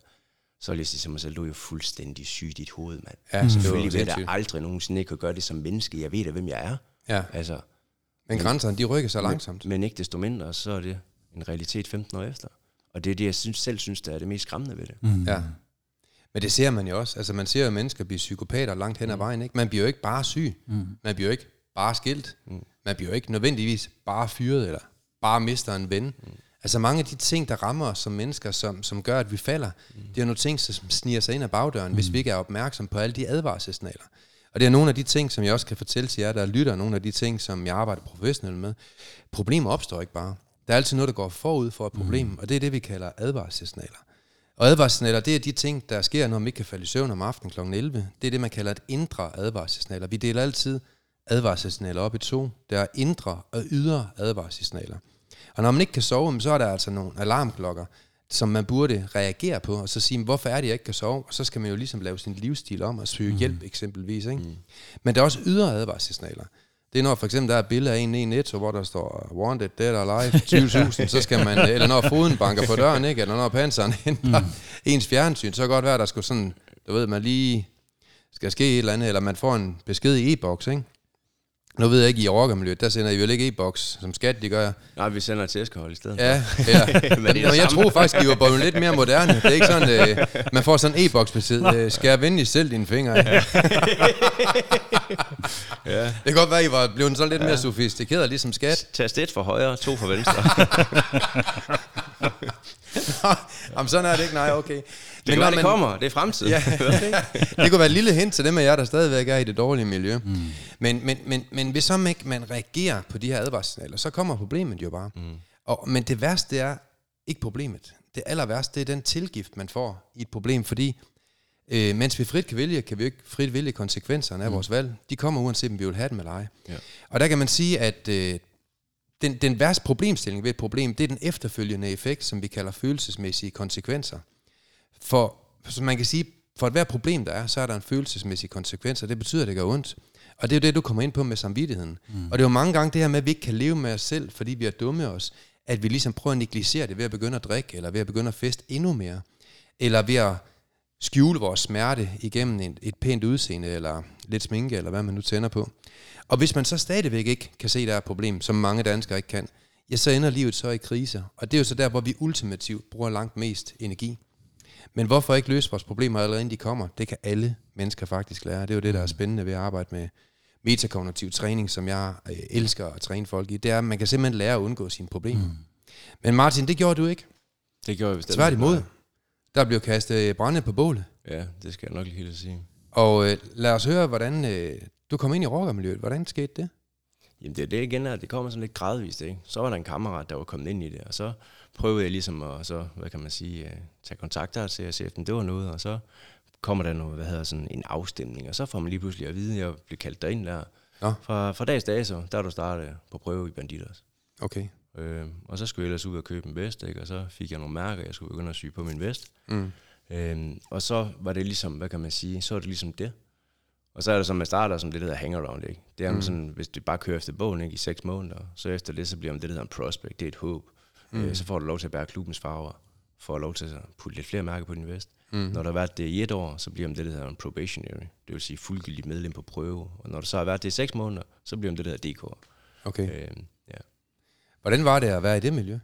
Så vil jeg sige til mig selv, du er jo fuldstændig syg i dit hoved, mand. Ja, Selvfølgelig det var vil jeg da aldrig nogensinde ikke kunne gøre det som menneske. Jeg ved da, hvem jeg er. Ja. Altså, Men grænserne, de rykker så langsomt. men ikke desto mindre, så er det en realitet 15 år efter. Og det er det, jeg synes, selv synes, der er det mest skræmmende ved det. Mm. Ja. Men det ser man jo også. Altså man ser jo mennesker blive psykopater langt hen ad vejen. Ikke? Man bliver jo ikke bare syg. Mm. Man bliver jo ikke bare skilt. Mm. Man bliver jo ikke nødvendigvis bare fyret, eller bare mister en ven. Mm. Altså mange af de ting, der rammer os som mennesker, som, som gør, at vi falder, mm. det er nogle ting, som sniger sig ind ad bagdøren, mm. hvis vi ikke er opmærksom på alle de advarselssignaler. Og det er nogle af de ting, som jeg også kan fortælle til jer, der lytter, nogle af de ting, som jeg arbejder professionelt med. Problemer opstår ikke bare. Der er altid noget, der går forud for et problem, mm. og det er det, vi kalder advarselssignaler. Og advarselssignaler, det er de ting, der sker, når man ikke kan falde i søvn om aftenen kl. 11. Det er det, man kalder et indre advarselssignaler. Vi deler altid advarselssignaler op i to. Der er indre og ydre advarselssignaler. Og når man ikke kan sove, så er der altså nogle alarmklokker, som man burde reagere på, og så sige, hvorfor er det, jeg ikke kan sove? Og så skal man jo ligesom lave sin livsstil om og søge mm. hjælp eksempelvis. Ikke? Mm. Men der er også ydre advarselssignaler. Det er når for eksempel der er et billede af en i Netto, hvor der står Wanted, Dead or Alive, 20.000, så skal man, eller når foden banker på døren, ikke? eller når panseren henter mm. ens fjernsyn, så kan det godt være, der skulle sådan, du ved, man lige skal ske et eller andet, eller man får en besked i e-boks, ikke? Nu ved jeg ikke, i rockermiljøet, der sender I vel ikke e-boks, som skat de gør. Nej, vi sender til Eskerhold i stedet. Ja, ja. Men det jeg tror faktisk, de var blevet lidt mere moderne. Det er ikke sådan, øh, man får sådan en e-boksbesked. Øh, skær venligst selv dine fingre. ja. Det kan godt være, at I var blevet så lidt mere sofistikeret, ligesom skat. Tast et for højre, to for venstre. Jamen, sådan er det ikke. Nej, okay. det kan være, det kommer. Det er fremtiden. Ja, det kunne være et lille hint til dem af jer, der stadigvæk er i det dårlige miljø. Mm. Men, men, men, men hvis så man ikke man reagerer på de her advarselssignaler, så kommer problemet jo bare. Mm. Og, men det værste det er ikke problemet. Det aller værste, det er den tilgift, man får i et problem, fordi øh, mens vi frit kan vælge, kan vi jo ikke frit vælge konsekvenserne af mm. vores valg. De kommer uanset, om vi vil have dem eller ej. Ja. Og der kan man sige, at øh, den, den værste problemstilling ved et problem, det er den efterfølgende effekt, som vi kalder følelsesmæssige konsekvenser. For, som man kan sige, for et hvert problem, der er, så er der en følelsesmæssig konsekvens, og det betyder, at det gør ondt. Og det er jo det, du kommer ind på med samvittigheden. Mm. Og det er jo mange gange det her med, at vi ikke kan leve med os selv, fordi vi er dumme os, at vi ligesom prøver at negligere det ved at begynde at drikke, eller ved at begynde at feste endnu mere, eller ved at skjule vores smerte igennem et, et pænt udseende, eller lidt sminke, eller hvad man nu tænder på. Og hvis man så stadigvæk ikke kan se, der er et problem, som mange danskere ikke kan, ja, så ender livet så i kriser. Og det er jo så der, hvor vi ultimativt bruger langt mest energi. Men hvorfor ikke løse vores problemer allerede inden de kommer? Det kan alle mennesker faktisk lære. Det er jo det, der er spændende ved at arbejde med metakognitiv træning, som jeg øh, elsker at træne folk i. Det er, at man kan simpelthen lære at undgå sine problemer. Mm. Men Martin, det gjorde du ikke. Det gjorde jeg bestemt. Tværtimod. Der blev kastet brænde på bålet. Ja, det skal jeg nok lige helt sige. Og øh, lad os høre, hvordan øh, du kom ind i rockermiljøet. Hvordan skete det? Jamen det er det igen, at det kommer sådan lidt gradvist, ikke? Så var der en kammerat, der var kommet ind i det, og så prøvede jeg ligesom at, så, hvad kan man sige, uh, tage kontakt der til at se, det var noget, og så kommer der noget, hvad hedder sådan en afstemning, og så får man lige pludselig at vide, at jeg bliver kaldt derind der. Nå. Fra, fra dags dag så, der er du startet på prøve i Banditers. Okay. Øh, og så skulle jeg ellers ud og købe en vest, ikke? og så fik jeg nogle mærker, jeg skulle begynde at sy på min vest. Mm. Øh, og så var det ligesom, hvad kan man sige, så er det ligesom det. Og så er det som, man starter som det, der hedder hangaround, ikke? Det er mm. sådan, hvis du bare kører efter bogen ikke, i seks måneder, så efter det, så bliver man det, der hedder en prospect, det er et håb. Mm. Øh, så får du lov til at bære klubbens farver, får lov til at putte lidt flere mærker på din vest. Mm. Når der har været det i et år, så bliver man det, der hedder en probationary, det vil sige fuldgyldigt medlem på prøve. Og når der så har været det i seks måneder, så bliver man det, der hedder DK. Okay. Øh, ja. Hvordan var det at være i det miljø?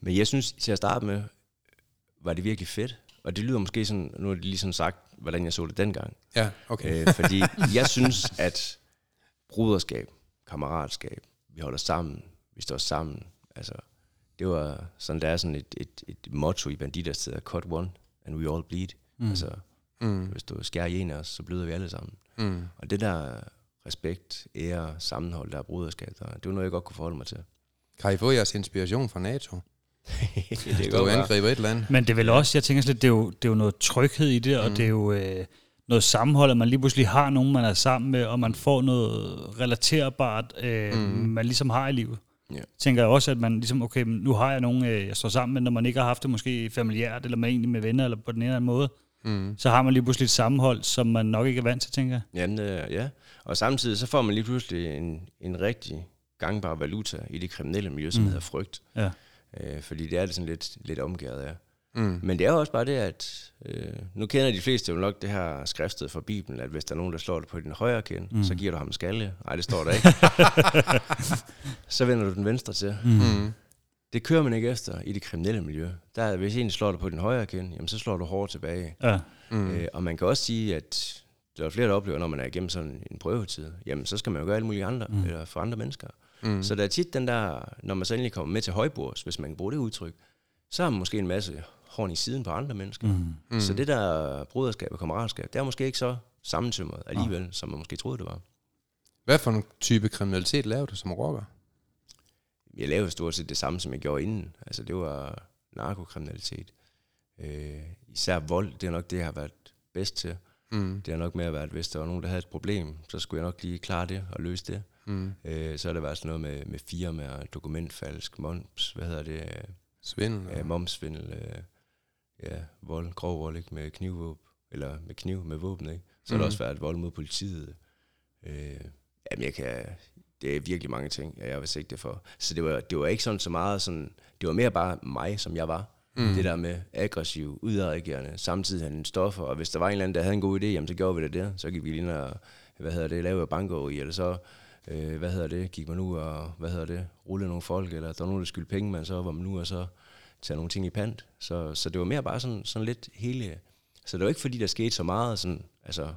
Men jeg synes, til at starte med, var det virkelig fedt. Og det lyder måske sådan, nu har de lige sådan sagt, hvordan jeg så det dengang. Ja, okay. Øh, fordi jeg synes, at bruderskab, kammeratskab, vi holder sammen, vi står sammen. Altså, det var sådan, der er sådan et, et, et motto i Banditers, der cut one, and we all bleed. Mm. Altså, mm. hvis du skærer i en af os, så bløder vi alle sammen. Mm. Og det der respekt, ære, sammenhold, der er bruderskab, der, det var noget, jeg godt kunne forholde mig til. Kan I få jeres inspiration fra NATO? Det du angriber et eller andet. Men det er vel også, jeg tænker sådan lidt, det er jo, det er jo noget tryghed i det, og det er jo øh, noget sammenhold, at man lige pludselig har nogen, man er sammen med, og man får noget relaterbart, øh, mm. man ligesom har i livet. Ja. Tænker jeg også, at man ligesom, okay, men nu har jeg nogen, øh, jeg står sammen med, når man ikke har haft det måske familiært, eller med egentlig med venner, eller på den ene eller anden måde, mm. så har man lige pludselig et sammenhold, som man nok ikke er vant til, tænker jeg. Jamen, øh, ja. Og samtidig så får man lige pludselig en, en rigtig gangbar valuta i det kriminelle miljø, som mm. hedder frygt. Ja. Øh, fordi det er det sådan lidt, lidt omgæret af. Mm. Men det er jo også bare det, at øh, nu kender de fleste jo nok det her skriftet fra Bibelen, at hvis der er nogen, der slår dig på din højre kind, mm. så giver du ham en skalle. Nej, det står der ikke. så vender du den venstre til. Mm. Det kører man ikke efter i det kriminelle miljø. Der, er- hvis en slår dig på din højre kind, jamen, så slår du hårdt tilbage. Ja. Mm. Øh, og man kan også sige, at der er flere, der oplever, når man er igennem sådan en prøvetid, jamen så skal man jo gøre alle mulige andre, mm. eller for andre mennesker. Mm. Så der er tit den der, når man så endelig kommer med til højbords, hvis man kan bruge det udtryk, så har man måske en masse horn i siden på andre mennesker. Mm. Mm. Så det der broderskab og kammeratskab, det er måske ikke så sammentømret alligevel, ja. som man måske troede, det var. Hvad for en type kriminalitet lavede du som rocker? Jeg lavede stort set det samme, som jeg gjorde inden. Altså det var narkokriminalitet. Øh, især vold, det er nok det, jeg har været bedst til. Mm. Det har nok med at være, at hvis der var nogen, der havde et problem, så skulle jeg nok lige klare det og løse det. Mm. Øh, så har det været sådan noget med, med firmaer, dokumentfalsk, moms, hvad hedder det, Svindel? ja, momsvindel, øh, ja, vold, grov vold, ikke, med knivvåben, eller med kniv med våben, ikke. Så har der også været vold mod politiet. Øh, jamen, jeg kan, det er virkelig mange ting, jeg har sigte for. Så det var, det var ikke sådan så meget sådan, det var mere bare mig, som jeg var. Mm. Det der med aggressiv, udadreagerende, samtidig havde en stoffer, og hvis der var en eller anden, der havde en god idé, jamen så gjorde vi det der. Så gik vi lige ind og, hvad hedder det, lave banko i, eller så, øh, hvad hedder det, gik man ud og, hvad hedder det, rulle nogle folk, eller der var nogen, der skyldte penge, men så var man nu og så tage nogle ting i pant. Så, så det var mere bare sådan, sådan lidt hele, så det var ikke fordi, der skete så meget sådan, altså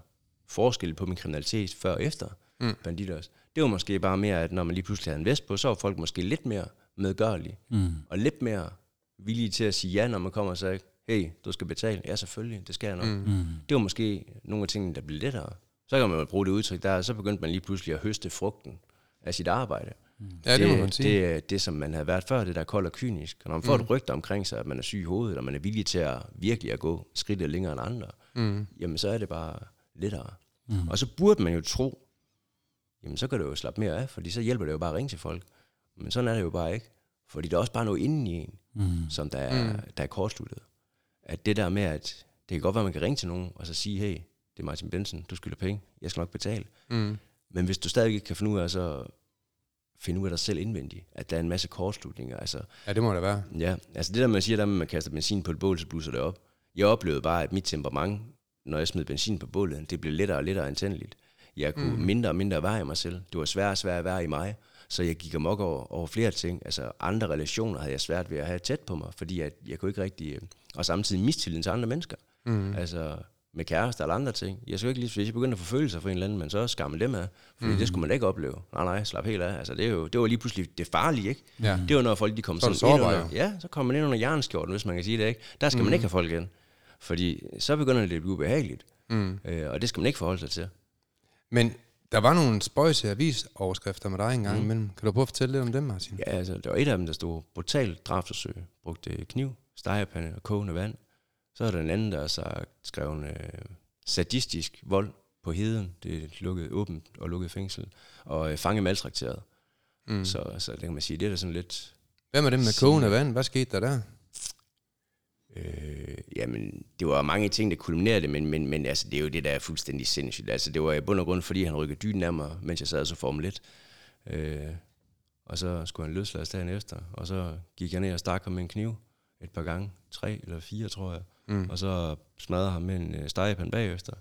forskel på min kriminalitet før og efter mm. banditers. Det var måske bare mere, at når man lige pludselig havde en vest på, så var folk måske lidt mere medgørlige, mm. og lidt mere villige til at sige ja, når man kommer og siger, hey, du skal betale. Ja, selvfølgelig, det skal jeg nok. Mm. Det var måske nogle af tingene, der blev lettere. Så kan man jo bruge det udtryk der, så begyndte man lige pludselig at høste frugten af sit arbejde. Ja, det må man sige. Det er det, som man havde været før, det der er koldt og kynisk. Og når man får mm. et rygte omkring sig, at man er syg i hovedet, og man er villig til at virkelig at gå skridtet længere end andre, mm. jamen så er det bare lettere. Mm. Og så burde man jo tro, jamen så kan det jo slappe mere af, fordi så hjælper det jo bare at ringe til folk. Men sådan er det jo bare ikke. Fordi der er også bare noget inden i en, mm. som der er, mm. der er kortsluttet. At det der med, at det kan godt være, at man kan ringe til nogen, og så sige, hey, det er Martin Benson, du skylder penge, jeg skal nok betale. Mm. Men hvis du stadig ikke kan finde ud af, så finde ud af dig selv indvendigt, at der er en masse kortslutninger. Altså, Ja, det må det være. Ja, altså det der, man siger, der med, at man kaster benzin på et bål, så blusser det op. Jeg oplevede bare, at mit temperament, når jeg smed benzin på bålet, det blev lettere og lettere antændeligt. Jeg kunne mm. mindre og mindre være i mig selv. Det var svært og svært at være i mig. Så jeg gik amok over, over flere ting. Altså andre relationer havde jeg svært ved at have tæt på mig, fordi jeg, jeg kunne ikke rigtig... øh, Og samtidig mistilliden til andre mennesker. Mm. Altså med kæreste eller andre ting. Jeg skal ikke lige, hvis jeg begynder at få følelser for en eller anden, men så skammer dem af. Fordi mm. det skulle man da ikke opleve. Nej, nej, slap helt af. Altså, det, er jo, det var lige pludselig det farlige, ikke? Ja. Det var når folk de kom Så sådan ind sårbar, under, ja, så kommer man ind under jernskjorten, hvis man kan sige det, ikke? Der skal mm. man ikke have folk ind. Fordi så begynder det at blive ubehageligt. Mm. Øh, og det skal man ikke forholde sig til. Men der var nogle spøjse avisoverskrifter med dig engang mm. imellem. Kan du prøve at fortælle lidt om dem, Martin? Ja, altså, der var et af dem, der stod brutalt drabsforsøg. Brugte kniv, stegepande og kogende vand. Så er der en anden, der så skrev øh, sadistisk vold på heden. Det er et lukket, åbent og lukket fængsel. Og øh, fange maltrakteret. Mm. Så, så det kan man sige, det er da sådan lidt... Hvad med dem med kogende vand? Hvad skete der der? Øh, jamen, det var mange ting, der kulminerede det, men, men, men altså, det er jo det, der er fuldstændig sindssygt. Altså, det var i bund og grund, fordi han rykkede dynen af mig, mens jeg sad så Formel 1. Øh, og så skulle han løslades dagen efter, og så gik jeg ned og stak ham med en kniv et par gange, tre eller fire, tror jeg. Mm. Og så smadrede ham med en øh, stegepand bagefter.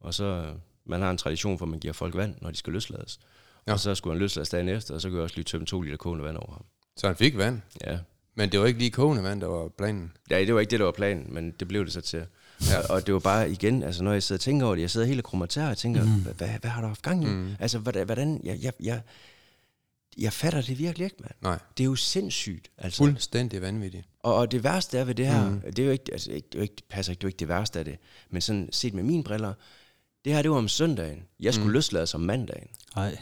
Og så, man har en tradition for, at man giver folk vand, når de skal løslades. Ja. Og så skulle han løslades dagen efter, og så kunne jeg også lige tømme to liter kogende vand over ham. Så han fik vand. Ja, Men det var ikke lige kogende vand, der var planen. Ja, det var ikke det, der var planen, men det blev det så til. Ja, og det var bare igen, altså når jeg sidder og tænker over det, jeg sidder helt kromatær og tænker, mm. hvad, hvad har du haft gang i? Mm. Altså, hvordan, hvordan jeg, jeg, jeg, jeg fatter det virkelig ikke, mand. Nej. Det er jo sindssygt, altså. Fuldstændig vanvittigt. Og, og det værste er ved det her, mm. det er jo ikke, altså, ikke- det, er jo ikke, det passer ikke, det er jo ikke det værste af det, men sådan set med mine briller, det her, det var om søndagen. Jeg skulle mm. løslades om mandagen. Nej.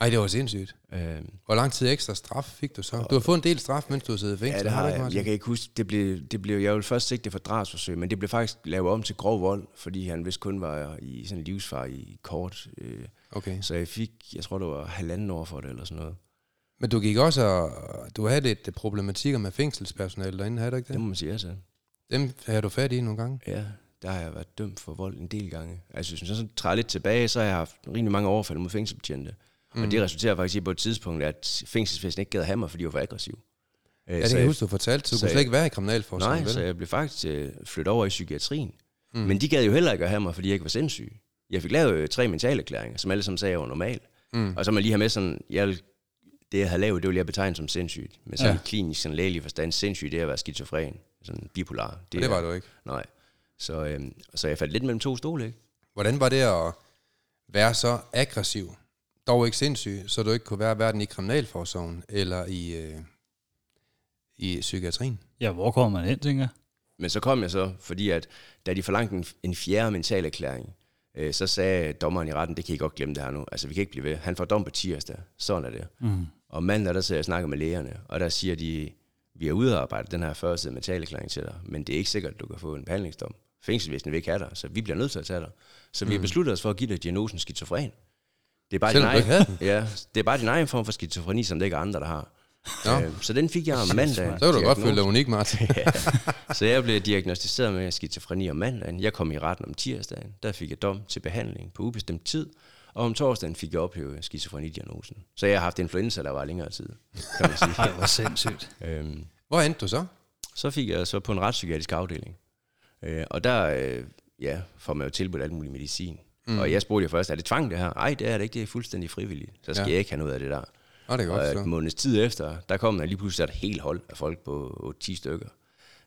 Ej, det var sindssygt. Øh, Hvor lang tid ekstra straf fik du så? Du har fået en del straf, mens du har siddet i fængsel. Ja, det har jeg. Jeg kan ikke huske, det blev, det blev, jeg ville først sigte for drabsforsøg, men det blev faktisk lavet om til grov vold, fordi han vist kun var i sådan en livsfar i kort. Øh, Okay. så jeg fik, jeg tror det var halvanden år for det, eller sådan noget. Men du gik også og... Du havde lidt problematikker med fængselspersonale derinde, havde du ikke Det det? må man sige, altså. Dem havde du fat i nogle gange. Ja, der har jeg været dømt for vold en del gange. Altså, hvis man så træder lidt tilbage, så har jeg haft rimelig mange overfald mod fængselsbetjente. Mm. Og det resulterer faktisk i på et tidspunkt, at fængselsvæsenet ikke gad have mig, fordi jeg var for aggressiv. Øh, Ja, det så kan jeg huske, du fortalte. Du kunne slet ikke være i kriminalforsorgen, Nej, vel? så jeg blev faktisk øh, flyttet over i psykiatrien. Mm. Men de gad jo heller ikke at have mig, fordi jeg ikke var sindssyg. Jeg fik lavet øh, tre mentalerklæringer, som alle sammen sagde, jeg var normal. Mm. Og så jeg lige have med sådan, jeg vil, det jeg havde lavet, det vil jeg betegne som sindssygt. Men sådan Ja. klinisk, sådan lægelig forstand, sindssygt, det er at være skizofren, sådan bipolar. Og det var du ikke. Nej. Så, øhm, så jeg faldt lidt mellem to stole, ikke? Hvordan var det at være så aggressiv, dog ikke sindssyg, så du ikke kunne være hverken i kriminalforsorgen eller i, øh, i psykiatrien? Ja, hvor kommer man hen, tænker jeg? Men så kom jeg så, fordi at da de forlangte en, en fjerde mentalerklæring, øh, så sagde dommeren i retten, det kan I godt glemme det her nu. Altså, vi kan ikke blive ved. Han får dom på tirsdag. Sådan er det. Mm. Og mandag, der sidder jeg og snakker med lægerne, og der siger de, vi har udarbejdet den her første mentalerklæring til dig, men det er ikke sikkert, at du kan få en behandlingsdom. Fængselsvæsenet vil ikke have dig, så vi bliver nødt til at tage dig. Så vi har besluttet os for at give dig diagnosen skizofren. Det er bare din Selvom ikke egen, ja, det er bare din egen form for skizofreni, som det ikke er andre, der har. Nå. Øh, så den fik jeg om mandagen. Så kan du godt føle dig unik, Martin. Ja. Så jeg blev diagnostiseret med skizofreni om mandagen. Jeg kom i retten om tirsdagen. Der fik jeg dom til behandling på ubestemt tid. Og om torsdagen fik jeg ophævet skizofreni-diagnosen. Så jeg har haft influenza, der var længere tid, kan man sige. Ej, hvor sindssygt. øhm, Hvor endte du så? så fik jeg så på en retspsykiatrisk afdeling. Øh, og der øh, ja, får man jo tilbudt alt mulig medicin. Mm. Og jeg spurgte jo først, er det tvang det her? Nej, det er det ikke, det er fuldstændig frivilligt. Så skal Ja. jeg ikke have noget af det der. Nå, det er Og godt et så. måneds tid efter, der kom der lige pludselig et helt hold af folk på 10 stykker.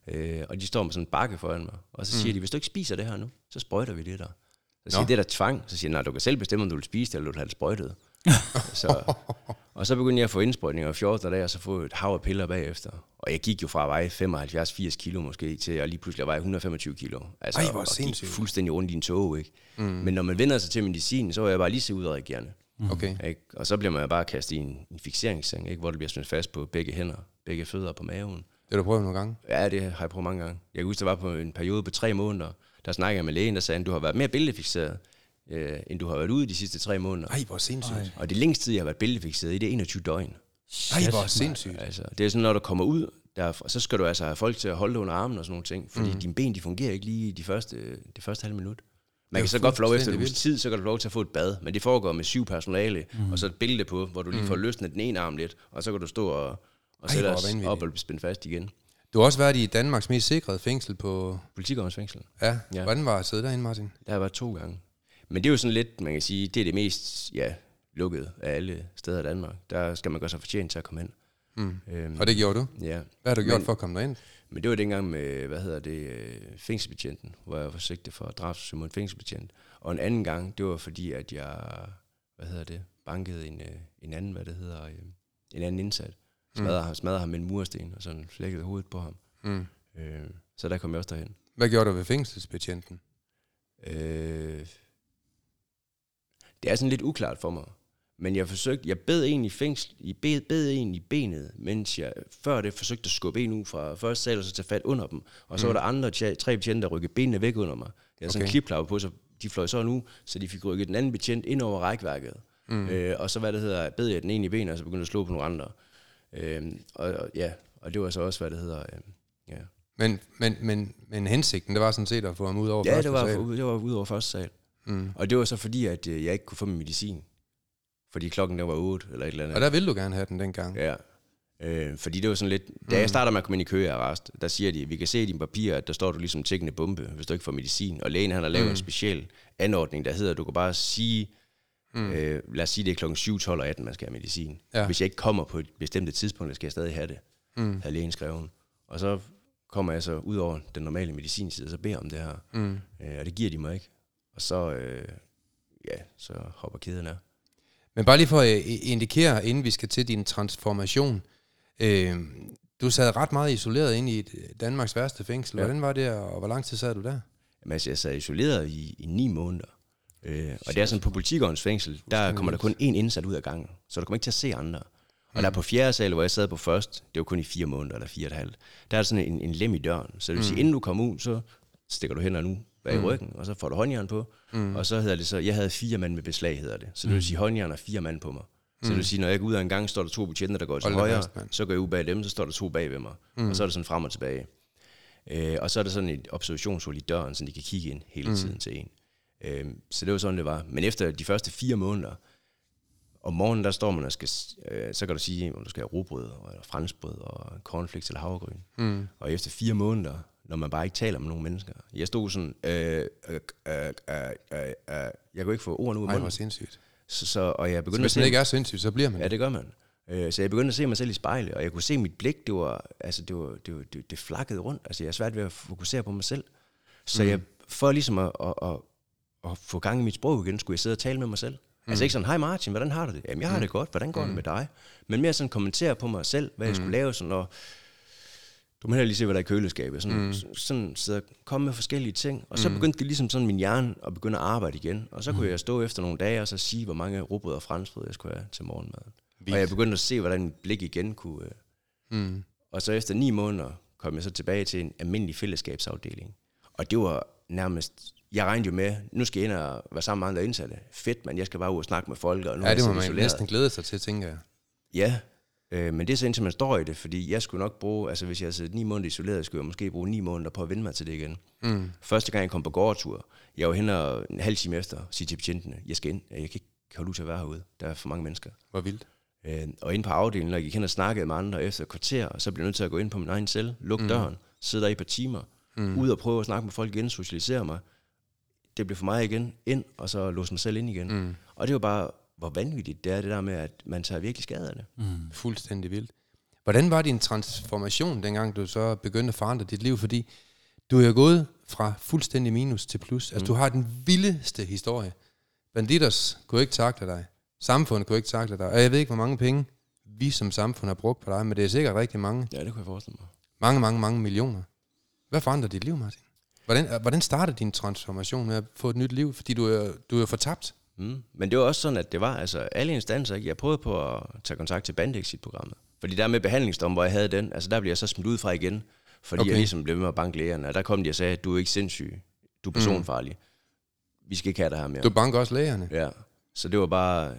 Øh, og de står med sådan en bakke foran mig. Og så siger mm. de, hvis du ikke spiser det her nu, så sprøjter vi det der. Så siger Nå. det er der tvang. Så siger jeg, nej, du kan selv bestemme, om du vil spise det, eller du vil have det sprøjtet. så, og så begyndte jeg at få indsprøjtninger 14 dage, og så få et hav af piller bagefter. Og jeg gik jo fra at veje 75-80 kilo måske, til at lige pludselig veje 125 kilo. Altså, Ej, hvor og gik sindssygt. fuldstændig rundt i en tog, ikke? Mm. Men når man vender sig til medicin, så var jeg bare lige så udreagerende. Okay. Ikke? Og så bliver man jo bare kastet i en, en fixeringsseng, ikke? hvor det bliver spændt fast på begge hænder, begge fødder på maven. Det har du prøvet nogle gange. Ja, det har jeg prøvet mange gange. Jeg kan huske, der var på en periode på tre måneder, der snakkede jeg med lægen, der sagde, at du har været mere billedfixeret, øh, end du har været ude de sidste tre måneder. Ej, hvor sindssygt. Og det længste tid, jeg har været billedfixeret i, det er 21 døgn. Ej, hvor sindssygt. Altså, det er sådan, når du kommer ud, derfra, så skal du altså have folk til at holde dig under armen og sådan nogle ting, fordi mm. dine ben, de fungerer ikke lige de første, de første halve minut. Man kan så godt få lov efter en tid, så kan du få lov til at få et bad, men det foregår med syv personale, mm. og så et billede på, hvor du lige får løsnet den ene arm lidt, og så kan du stå og, og Ej, sætte os op og blive spændt fast igen. Du har også været i Danmarks mest sikrede fængsel på... Politigårdsfængsel. Ja, Ja. hvordan var at sidde derinde, Martin? Der har været to gange. Men det er jo sådan lidt, man kan sige, det er det mest ja, lukkede af alle steder i Danmark. Der skal man gøre sig fortjent til at komme hen. Mm. Øhm, Og det gjorde du? ja. Hvad har du gjort Men- for at komme derind? Men det var dengang med, hvad hedder det, øh, fængselsbetjenten, hvor jeg forsøgte for drabsforsøg mod en fængselsbetjent. Og en anden gang, det var fordi, at jeg, hvad hedder det, bankede en, øh, en anden, hvad det hedder, øh, en anden indsat. Smadrede, mm. ham, smadrede ham med en mursten, og sådan flækkede hovedet på ham. Mm. Øh, så der kom jeg også derhen. Hvad gjorde du ved fængselsbetjenten? Øh, det er sådan lidt uklart for mig. Men jeg forsøgte, jeg bed en i fængsel, I bed, bed en i benet, mens jeg før det forsøgte at skubbe en ud fra første sal, og så tage fat under dem. Og så mm. var der andre tre betjente, der rykkede benene væk under mig. Jeg havde sådan en Okay. klipklappe på, så de fløj så nu, så de fik rykket den anden betjent ind over rækværket. Mm. Øh, og så hvad det hedder, bed jeg den ene i benet, og så begyndte jeg at slå på nogle andre. Øh, og, og, ja, og det var så også, hvad det hedder, øh, ja. Men, men, men, men hensigten, det var sådan set at få ham ud over Ja, første det var, sal. det var ud over første sal. Mm. Og det var så fordi, at øh, jeg ikke kunne få min medicin. Fordi klokken der var 8 eller et eller andet. Og der ville du gerne have den dengang. Ja. Øh, fordi det var sådan lidt... Da jeg starter med at komme ind i køarrest, der siger de, vi kan se i dine papirer, at der står du ligesom tækkende bombe, hvis du ikke får medicin. Og lægen han har lavet mm. en speciel anordning, der hedder, at du kan bare sige, mm. øh, lad os sige, det er klokken 7, 12 og 18, man skal have medicin. Ja. Hvis jeg ikke kommer på et bestemt tidspunkt, skal jeg stadig have det, mm. havde lægen skrevet. Og så kommer jeg så ud over den normale medicinside, og så beder om det her. Mm. Øh, og det giver de mig ikke. Og så, øh, ja, så hopper kæden af. Men bare lige for at øh, indikere, inden vi skal til din transformation. Øh, du sad ret meget isoleret ind i øh, Danmarks værste fængsel. Ja. Hvordan var det, og hvor lang tid sad du der? Jamen, altså, jeg sad isoleret i, i ni måneder. Øh, og det er sådan på politigårdens fængsel, der kommer der kun én indsat ud af gangen. Så du kommer ikke til at se andre. Og der på fjerde sal, hvor jeg sad på først, det var kun i fire måneder eller fire og et halvt, der er sådan en, en lem i døren. Så det vil sige, inden du kommer ud, så stikker du hænderne nu bag i ryggen, og så får du håndjern på. Mm. Og så hedder det så, jeg havde fire mand med beslag, hedder det. Så det vil sige, håndjern er fire mand på mig. Så det vil sige, når jeg går ud af en gang, står der to betjente, der går til højre, fast, så går jeg ud bag dem, så står der to bag ved mig. Mm. Og så er det sådan frem og tilbage. Øh, og så er der sådan et observationshul i døren, så de kan kigge ind hele tiden mm. til en. Øh, så det var sådan, det var. Men efter de første fire måneder, om morgenen, der står man og skal, øh, så kan du sige, om du skal have robrød, eller franskbrød, og cornflakes eller havregryn. Mm. Og efter fire måneder, når man bare ikke taler med nogen mennesker. Jeg stod sådan, øh, øh, øh, øh, øh, øh, jeg kunne ikke få ordene ud af Nej, hvor munden. sindssygt. Så, så, og jeg Så begyndte hvis at se, man ikke er sindssyg, så bliver man Ja, det. gør man. Øh, Så jeg begyndte at se mig selv i spejlet, og jeg kunne se mit blik, det var, altså det var, det, var, det, det flakkede rundt. Altså jeg er svært ved at fokusere på mig selv. Så mm. jeg, for ligesom at, at, at, at, få gang i mit sprog igen, skulle jeg sidde og tale med mig selv. Mm. Altså ikke sådan, hej Martin, hvordan har du det? Jamen jeg har det godt, hvordan går det med dig? Men mere sådan kommentere på mig selv, hvad jeg skulle lave, sådan, og du må heller lige se, hvad der er i køleskabet. Sådan, mm. sådan og komme med forskellige ting. Og så begyndte det ligesom sådan min hjerne at begynde at arbejde igen. Og så kunne jeg stå efter nogle dage og så sige, hvor mange råbrød og franskbrød jeg skulle have til morgenmaden. Vildt. Og jeg begyndte at se, hvordan mit blik igen kunne... Øh. Mm. Og så efter ni måneder kom jeg så tilbage til en almindelig fællesskabsafdeling. Og det var nærmest... Jeg regnede jo med, nu skal jeg ind og være sammen med andre indsatte. Fedt, men jeg skal bare ud og snakke med folk. Og nu Ja, det må så man isoleret. næsten glæde sig til, tænker jeg. Ja, øh, men det er så indtil man står i det, fordi jeg skulle nok bruge, altså hvis jeg havde ni måneder isoleret, skulle jeg måske bruge ni måneder på at vende mig til det igen. Mm. Første gang jeg kom på gårdtur, jeg var hen og en halv time efter sige til betjentene, jeg skal ind, jeg kan ikke holde ud til at være herude, der er for mange mennesker. Hvor vildt. Øh, og inde på afdelingen, når jeg gik hen og snakkede med andre efter et kvarter, så blev jeg nødt til at gå ind på min egen celle, lukke mm. døren, sidde der i et par timer, mm. ud og prøve at snakke med folk igen, socialisere mig. Det blev for mig igen ind, og så låse mig selv ind igen. Mm. Og det var bare, hvor vanvittigt det er, det der med, at man tager virkelig skade af det. Mm. Fuldstændig vildt. Hvordan var din transformation, dengang du så begyndte at forandre dit liv? Fordi du er jo gået fra fuldstændig minus til plus. Altså, du har den vildeste historie. Banditers kunne ikke takle dig. Samfundet kunne ikke takle dig. Og jeg ved ikke, hvor mange penge vi som samfund har brugt på dig, men det er sikkert rigtig mange. Ja, det kunne jeg forestille mig. Mange, mange, mange millioner. Hvad forandrer dit liv, Martin? Hvordan, hvordan startede din transformation med at få et nyt liv? Fordi du er, du er fortabt. Mm. Men det var også sådan, at det var altså alle instanser. Ikke? Jeg prøvede på at tage kontakt til Bandexit-programmet. Fordi der med behandlingsdom, hvor jeg havde den, altså der blev jeg så smidt ud fra igen. Fordi okay. Jeg ligesom blev med at banke lægerne. Og der kom de og sagde, du er ikke sindssyg. Du er personfarlig. Mm. Vi skal ikke have dig her mere. Du banker også lægerne. Ja. Så det var bare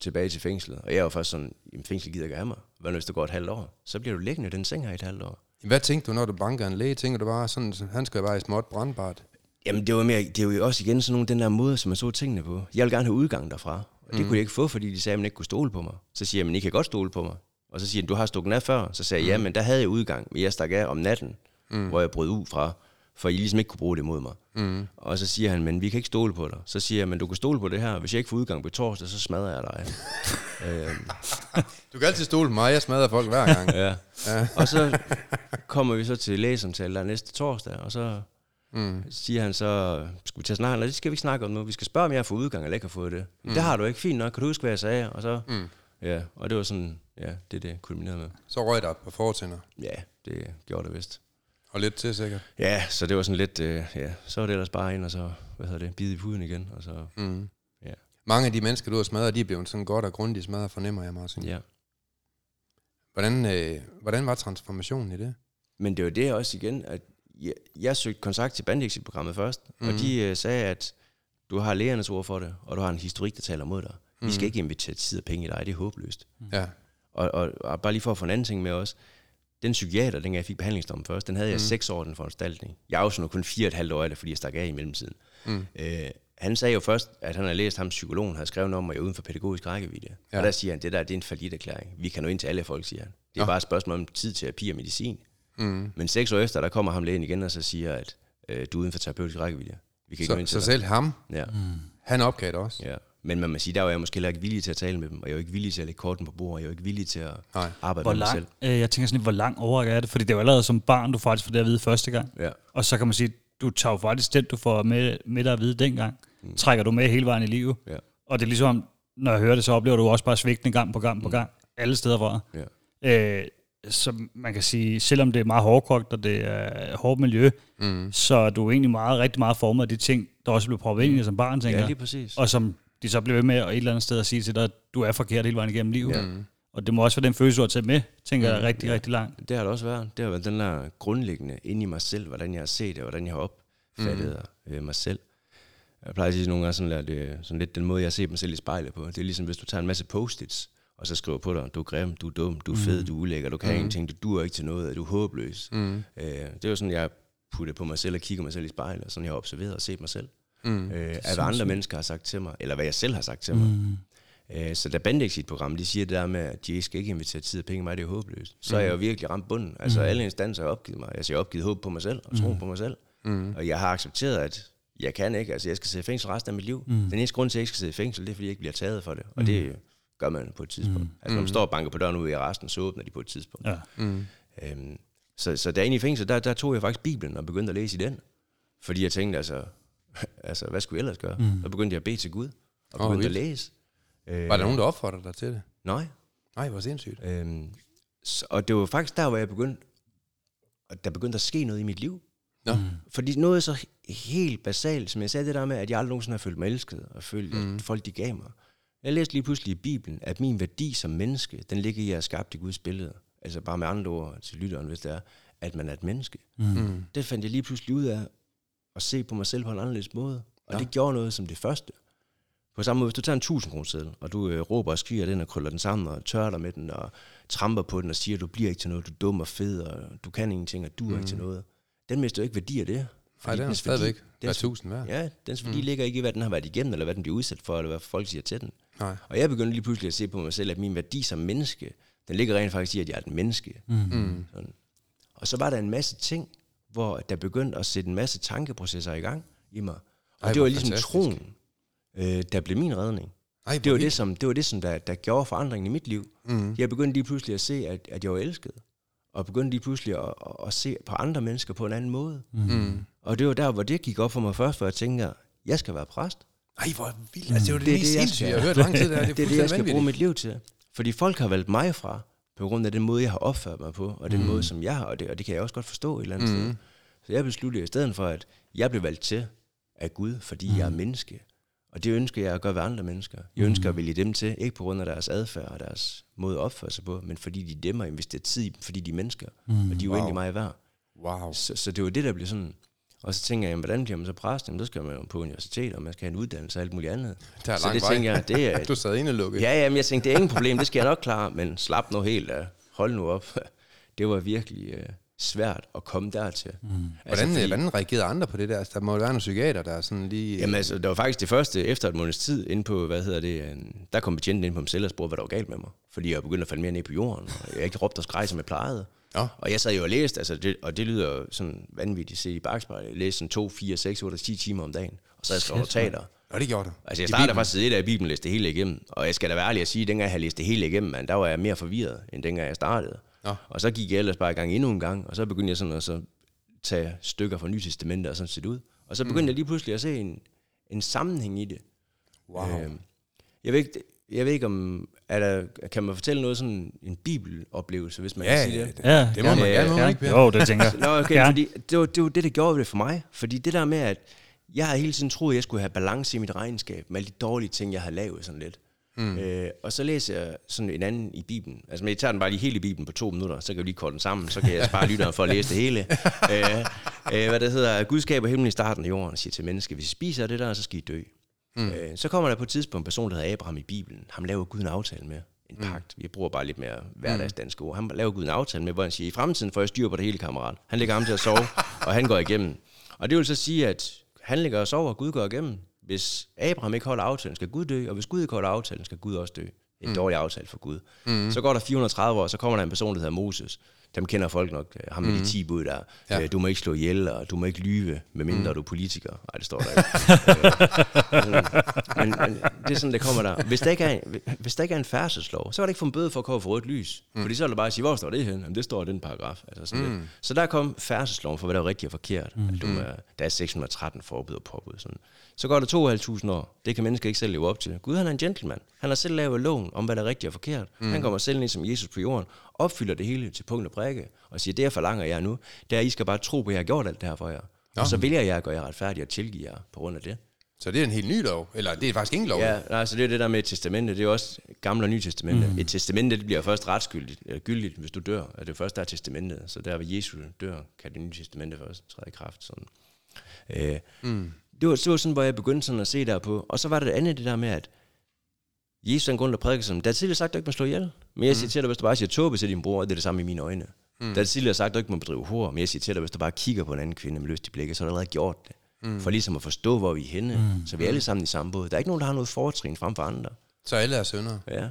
tilbage til fængslet. Og jeg var først sådan, jamen fængsel gider ikke have mig. Hvad nu, hvis det går et halvt år? Så bliver du liggende i den seng her i et halvt år. Hvad tænkte du, når du banker en læge? Tænker du bare sådan, han skal være i småt brandbart? Jamen, det var, mere, det var jo også igen sådan nogle, den der måde, som man så tingene på. Jeg ville gerne have udgang derfra. Og det mm. kunne jeg ikke få, fordi de sagde, at man ikke kunne stole på mig. Så siger jeg, men I kan godt stole på mig. Og så siger de, du har stukket af før. Så sagde jeg, ja, men der havde jeg udgang. Men jeg stak af om natten, mm. hvor jeg brød ud fra, for I ligesom ikke kunne bruge det mod mig. Mm. Og så siger han, men vi kan ikke stole på dig. Så siger jeg, men du kan stole på det her. Hvis jeg ikke får udgang på torsdag, så smadrer jeg dig. øhm, Du kan altid stole på mig, jeg smadrer folk hver gang. ja. ja. Og så kommer vi så til lægesamtale der næste torsdag, og så mm. siger han så, skal vi tage snakke, eller det skal vi ikke snakke om nu, vi skal spørge, om jeg har fået udgang, eller ikke har fået det. Mm. Det har du ikke, fint nok, kan du huske, hvad jeg sagde? Og så, mm. ja, og det var sådan, ja, det det, kulminerede med. Så røg der på fortænder. Ja, det gjorde det vist. Og lidt til sikkert. Ja, så det var sådan lidt, øh, ja, så var det ellers bare ind, og så, hvad hedder det, bide i huden igen, og så, Mm. ja. Mange af de mennesker, du har smadret, de er blevet sådan godt og grundigt smadret, fornemmer jeg, Martin. ja. Hvordan, øh, hvordan var transformationen i det? Men det var det også igen, at jeg, jeg søgte kontakt til Bandexit-programmet først, mm. og de øh, sagde, at du har lægernes ord for det, og du har en historik, der taler mod dig. Vi skal ikke invitere tid og penge i dig, det er håbløst. Ja. Og, og, og bare lige for at få en anden ting med også, den psykiater, dengang jeg fik behandlingsdommen først, den havde jeg seks år, den foranstaltning. Jeg afsonede kun fire og et halvt år af det, fordi jeg stak af i mellemtiden. Mm. Øh, han sagde jo først, at han havde læst ham, psykologen havde skrevet om, at jeg er uden for pædagogisk rækkevidde. Ja. Og der siger han, det der det er en falit erklæring. Vi kan nå ind til alle folk, siger han. Det er Nå. bare et spørgsmål om tid, terapi og medicin. Mm. Men seks år efter, der kommer ham lægen igen og så siger, at øh, du er uden for terapeutisk rækkevidde. Vi kan ikke Så, ind til så dig. selv ham, Ja. han opgav det også. Ja. Men man må sige, der var jeg måske heller ikke villig til at tale med dem, og jeg var ikke villig til at lægge korten på bordet, jeg var ikke villig til at Nej. arbejde Hvor med mig lang, selv. øh, jeg tænker sådan, lidt, hvor lang overrække er det? Fordi det er jo allerede som barn, du faktisk får det at vide første gang. Ja. Og så kan man sige, du tager jo faktisk den, du får med, med dig at vide dengang. Mm. Trækker du med hele vejen i livet. Ja. Og det er ligesom, når jeg hører det, så oplever du også bare svigtende gang på gang på gang. Alle steder fra. Ja. Øh, så man kan sige, selvom det er meget hårdkogt, og det er hårdt miljø, mm. så er du egentlig meget, rigtig meget formet af de ting, der også blev proppet ind i dig som barn, tænker Ja, lige præcis. Og som de så bliver ved med at et eller andet sted at sige til dig, at du er forkert hele vejen igennem livet. Ja. Og det må også være den følelse, du har taget med, tænker jeg, rigtig, rigtig langt. Det har det også været. Det har været den der grundlæggende inde i mig selv, hvordan jeg har set det, og hvordan jeg har opfattet mm. øh, mig selv. Jeg plejer at sige nogle gange sådan, at det er sådan lidt den måde, jeg ser mig selv i spejlet på. Det er ligesom, hvis du tager en masse post-its, og så skriver på dig, du er grim, du er dum, du er fed, du er ulækker, du kan mm. ingenting, du duer ikke til noget, du er håbløs. Mm. Øh, det jo sådan, jeg putter på mig selv og kigger mig selv i spejlet, og sådan jeg har observeret og set mig selv. Mm. Øh, af hvad andre mennesker har sagt til mig, eller hvad jeg selv har sagt til mig. Mm. Øh, så da Bandex i et program, de siger det der med, at de skal ikke invitere tid og penge, mig det er håbløst. Så er jeg jo virkelig ramt bunden. Altså alle instanser har opgivet mig. Altså jeg har opgivet håb på mig selv og tro på mig selv. Mm. Og jeg har accepteret, at jeg kan ikke. Altså jeg skal sidde i fængsel resten af mit liv. Mm. Den eneste grund til, at jeg ikke skal sidde i fængsel, det er, fordi jeg ikke bliver taget for det. Og det gør man på et tidspunkt. Mm. Altså når man står og banker på døren ude i arresten, så åbner de på et tidspunkt. Ja. Øhm, så, så da jeg inde i fængsel, der, der tog jeg faktisk Bibelen og begyndte at læse i den. Fordi jeg tænkte, altså, altså hvad skulle jeg ellers gøre? Mm. Så begyndte jeg at bede til Gud, og begyndte at vildt. læse. Øh, Var der nogen, der opfordrede dig til det? Nej. Nej, hvor sindssygt. Øhm, så, og det var faktisk der, hvor jeg begyndte, og der begyndte at ske noget i mit liv. Nå. Mm. Fordi noget så helt basalt, som jeg sagde det der med, at jeg aldrig nogensinde har følt mig elsket, og følt, mm. at folk de gav mig. Jeg læste lige pludselig i Bibelen, at min værdi som menneske, den ligger i at have skabt i Guds billede. Altså bare med andre ord til lytteren, hvis det er, at man er et menneske. Mm. Det fandt jeg lige pludselig ud af, at se på mig selv på en anderledes måde. Og ja. det gjorde noget som det første. På samme måde, hvis du tager en 1000 kroner seddel, og du øh, råber og skriger den og krøller den sammen og tørrer dig med den og tramper på den og siger, at du bliver ikke til noget, du er dum og fed og du kan ingenting og du er mm. ikke til noget. Den mister jo ikke værdi af det. Nej, det er stadigvæk værdi- hver dens- tusind værd. Ja, dens værdi mm. ligger ikke i, hvad den har været igennem, eller hvad den bliver udsat for, eller hvad folk siger til den. Nej. Og jeg begyndte lige pludselig at se på mig selv, at min værdi som menneske, den ligger rent faktisk i, at jeg er et menneske. Mm. Sådan. Og så var der en masse ting, hvor der begyndte at sætte en masse tankeprocesser i gang i mig. Og Ej, det var ligesom fantastisk. troen, øh, der blev min redning. Ej, Det var det, som, det, var det, som der, der gjorde forandringen i mit liv. Mm. Jeg begyndte lige pludselig at se, at, at jeg var elsket. Og begyndte lige pludselig at, at, at se på andre mennesker på en anden måde. Mm. Og det var der, hvor det gik op for mig først, hvor jeg tænkte, jeg skal være præst. Ej, hvor vildt. Altså, det var det, Det er mest det, jeg sindssyge, jeg har hørt lang tid. Det, er, det er, Det er det, jeg skal bruge mit liv til. Fordi folk har valgt mig fra, på grund af den måde, jeg har opført mig på, og den mm. måde, som jeg har, og det, og det kan jeg også godt forstå et eller andet mm. sted. Så jeg besluttede i stedet for, at jeg blev valgt til af Gud, fordi mm. jeg er menneske. Og det ønsker jeg at gøre ved andre mennesker. Jeg ønsker at vælge dem til, ikke på grund af deres adfærd og deres måde at opføre sig på, men fordi de dem har investeret tid i dem, fordi de er mennesker, mm. og de er uendelig meget værd. Wow. Så, så det var det, der blev sådan... Og så tænker jeg, jamen, hvordan bliver man så præst? Jamen, så skal man jo på universitet, og man skal have en uddannelse og alt muligt andet. Der er så det vej. tænker jeg, det er, Du sad inde lukket. Ja, ja, men jeg tænkte, det er ingen problem, det skal jeg nok klare, men slap nu helt af. Hold nu op. Det var virkelig øh, svært at komme dertil. Mm. Hvordan, fordi... hvordan reagerede andre på det der? Altså, der må jo være nogle psykiater, der er sådan lige... Jamen altså, det var faktisk det første, efter et måneds tid, inde på, hvad hedder det, øh, der kom betjenten ind på mig selv og spurgte, hvad der var galt med mig. Fordi jeg begyndte at falde mere ned på jorden, og jeg ikke råbte og skreg, som jeg plejede. Ja. Og jeg sad jo og læste, altså det, og det lyder sådan vanvittigt set i bagspejlet. Jeg læste sådan 2, 4, 6, 8, 10 timer om dagen. Og så jeg skrevet notater. Nå, det gjorde du. Altså jeg startede side 1 af Bibelen, læste det hele igennem. Og jeg skal da være ærlig at sige, at dengang jeg læste det hele igennem, man, der var jeg mere forvirret, end dengang jeg startede. Nå. Og så gik jeg ellers bare i gang endnu en gang, og så begyndte jeg sådan at så tage stykker fra Nye Testamentet og sådan set ud. Og så begyndte mm. jeg lige pludselig at se en, en sammenhæng i det. Wow. Øhm, jeg, ved ikke, jeg ved ikke om, er der, kan man fortælle noget sådan en bibeloplevelse, hvis man Ja, kan sige ja, det? det, Ja, det må man gerne, må man ikke? Jo, det tænker jeg. Nå, okay, Gerne. fordi det var, det var det, der gjorde det for mig. Fordi det der med, at jeg har hele tiden troet, at jeg skulle have balance i mit regnskab med alle de dårlige ting, jeg har lavet sådan lidt. Mm. Øh, og så læser jeg sådan en anden i Bibelen. Altså, men jeg tager den bare lige hele i Bibelen på to minutter, så kan vi lige korte den sammen, så kan jeg spare lytteren for at læse det hele. øh, øh, hvad det hedder, Gud skaber himlen i starten af jorden og siger til mennesker, hvis I spiser af det der, så skal I dø. Mm. Øh, så kommer der på et tidspunkt en person, der hedder Abraham i Bibelen. Ham laver Gud en aftale med. En pagt. Vi bruger bare lidt mere hverdagsdanske ord. Han laver Gud en aftale med, hvor han siger, i fremtiden får jeg styr på det hele, kammerat. Han lægger ham til at sove, og han går igennem. Og det vil så sige, at han ligger og sover, og Gud går igennem. Hvis Abraham ikke holder aftalen, skal Gud dø, og hvis Gud ikke holder aftalen, skal Gud også dø. En mm. dårlig aftale for Gud. Mm. Så går der 430 år, så kommer der en person, der hedder Moses. Dem kender folk nok. øh, Ham med mm. de 10 bud der. Ja. Ja. Du må ikke slå ihjel, og du må ikke lyve, medmindre mm. du er politiker. Nej, det står der ikke. men, men, det er sådan, det kommer der. Hvis der ikke er en, hvis der ikke er en færdselslov, så kan der ikke få en bøde for at komme for rødt lys. Mm. Fordi så er det bare at sige, hvor står det hen? Jamen, det står i den paragraf. Altså sådan mm. Så der kom færdselsloven for, hvad der var rigtigt og forkert. Mm. At du må, der er 613 forbud og påbud. Sådan. Så går der 2.500 år. Det kan mennesker ikke selv leve op til. Gud han er en gentleman. Han har selv lavet loven om, hvad der er rigtigt og forkert. Mm. Han kommer selv ned som Jesus på jorden, opfylder det hele til punkt og prikke, og siger, det jeg forlanger jer nu, det er, I skal bare tro på, at jeg har gjort alt det her for jer. Nå. Og så vælger jeg at gøre jer retfærdige og tilgive jer på grund af det. Så det er en helt ny lov? Eller det er faktisk ingen lov? Ja, nej, så det er det der med et testamente. Det er jo også gamle og nye testamente. Mm. Et testamente det bliver først retsgyldigt, eller gyldigt, hvis du dør. Og det er først der er testamentet. Så der ved Jesus dør, kan det nye testamente først træde i kraft. Sådan. Øh, mm. Det, var, det var sådan, hvor jeg begyndte sådan at se der på. Og så var der det andet, det der med, at Jesus er en grund, der prædiker som, der er tidligere sagt, at du ikke må slå ihjel. Men jeg siger til dig, hvis du bare siger tåbe til din bror, det er det samme i mine øjne. Mm. Der er tidligere sagt, at du ikke må bedrive hår. Men jeg siger til dig, hvis du bare kigger på en anden kvinde med lyst i blikket, så har du allerede gjort det. Mm. For ligesom at forstå, hvor vi er henne. Mm. Så vi er alle sammen i samme båd. Der er ikke nogen, der har noget fortrin frem for andre. Så alle er søndere? Ja.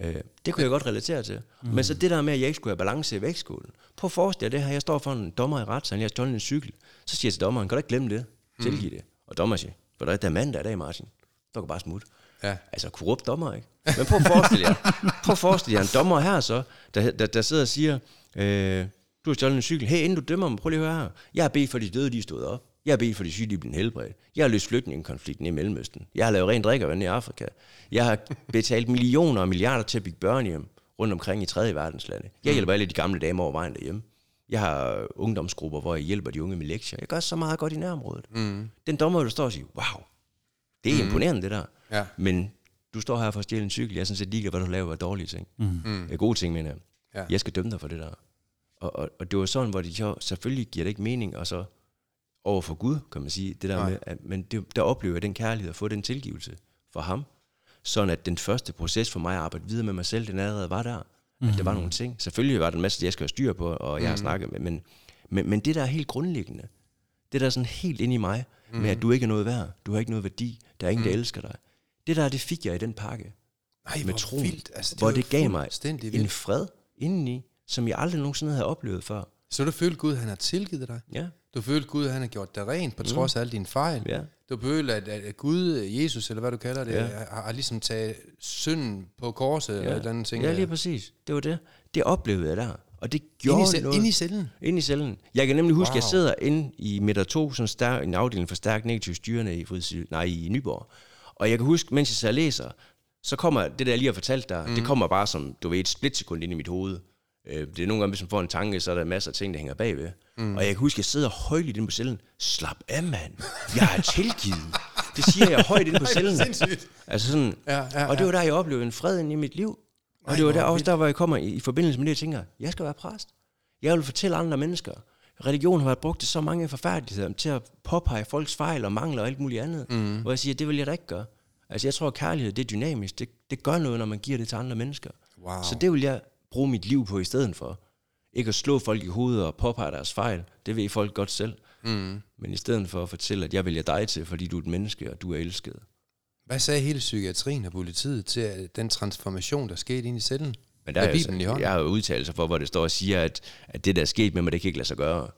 Øh, det kunne jeg godt relatere til. Mm. Men så det der med, at jeg ikke skulle have balance i vægtskålen. Prøv at forestille dig det her. Jeg står for en dommer i retssalen. Jeg har stjålet en cykel. Så siger jeg til dommeren, kan du ikke glemme det? Tilgive det. Og dommer siger, for der er der mand der i dag, Martin. Du kan bare smutte. Ja. Altså korrupt dommer, ikke? Men prøv at forestille jer, prøv at forestille jer en dommer her så, der, der, der sidder og siger, øh, du har stjålet en cykel. Hey, inden du dømmer mig, prøv lige at høre her. Jeg har bedt for de døde, de er stået op. Jeg har bedt for de syge, de blevet helbredt. Jeg har løst flygtningekonflikten i Mellemøsten. Jeg har lavet rent drikkevand i Afrika. Jeg har betalt millioner og milliarder til at bygge børnehjem rundt omkring i tredje verdenslande. Jeg hjælper alle de gamle damer over vejen derhjemme. Jeg har ungdomsgrupper, hvor jeg hjælper de unge med lektier. Jeg gør så meget godt i nærområdet. Mm. Den dommer, der står og siger, wow, det er mm. imponerende det der. Ja. Men du står her for at stjæle en cykel. Jeg er sådan set ligeglad, hvad du laver af dårlige ting. Mm. Gode ting, mener jeg. Ja. Jeg skal dømme dig for det der. Og, og, og det var sådan, hvor de så, selvfølgelig giver det ikke mening, og så over for Gud, kan man sige, det der Nej. med, at, men det, der oplever jeg den kærlighed, at få den tilgivelse for ham, sådan at den første proces for mig at arbejde videre med mig selv, den allerede var der. Mm. At der var nogle ting. Selvfølgelig var der en masse, jeg skal have styr på, og jeg har snakket med, men, men, men det der er helt grundlæggende, det der er sådan helt inde i mig, mm. med at du ikke er noget værd, du har ikke noget værdi, der er ingen, der elsker dig. Det der, det fik jeg i den pakke Nej, med troen, vildt. Altså, det hvor det gav mig fuldstændig en vildt. fred indeni, som jeg aldrig nogensinde havde oplevet før. Så du følte Gud, han har tilgivet dig? Ja, Du følte Gud, han har gjort dig rent på trods af alle dine fejl? ja. Du følte, at, at Gud, Jesus, eller hvad du kalder det, Ja. ja. har, har ligesom taget synden på korset, eller et eller andet ting. ja, lige præcis. Det var det. Det oplevede jeg der. Og det Inde gjorde i, cel- noget. inde i cellen? Inde i cellen. Jeg kan nemlig huske, wow. jeg sidder inde i Midter 2, sådan stærk, en afdeling for stærkt negativ styrende i, nej, i Nyborg. Og jeg kan huske, mens jeg så læser, så kommer det, der jeg lige har fortalt dig, mm. det kommer bare som, du ved, et splitsekund ind i mit hoved. Øh, Det er nogle gange, hvis man får en tanke, så er der masser af ting, der hænger bagved. Mm. Og jeg kan huske, jeg sidder højt inde på cellen. Slap af, mand. Jeg er tilgivet. Det siger jeg højt inde på cellen. Altså sådan, Ja, ja, og det var der, jeg oplevede en fred i mit liv. Og Ej, det var der også der, hvor jeg kommer i, i forbindelse med det, jeg tænker, jeg skal være præst. Jeg vil fortælle andre mennesker. Religion har været brugt til så mange forfærdeligheder, til at påpege folks fejl og mangler og alt muligt andet. Mm. Hvor jeg siger, det vil jeg da ikke gøre. Altså jeg tror, at kærlighed det er dynamisk. Det, det gør noget, når man giver det til andre mennesker. Wow. Så det vil jeg bruge mit liv på i stedet for. Ikke at slå folk i hovedet og påpege deres fejl. Det ved folk godt selv. Mm. Men i stedet for at fortælle, at jeg vælger dig til, fordi du er et menneske, og du er elsket. Hvad sagde hele psykiatrien og politiet til den transformation, der skete ind i cellen? Men der er jeg, Bibelen i så, hånden. jeg har jo udtalelser for, hvor det står og siger, at, at det, der er sket med mig, det kan ikke lade sig gøre.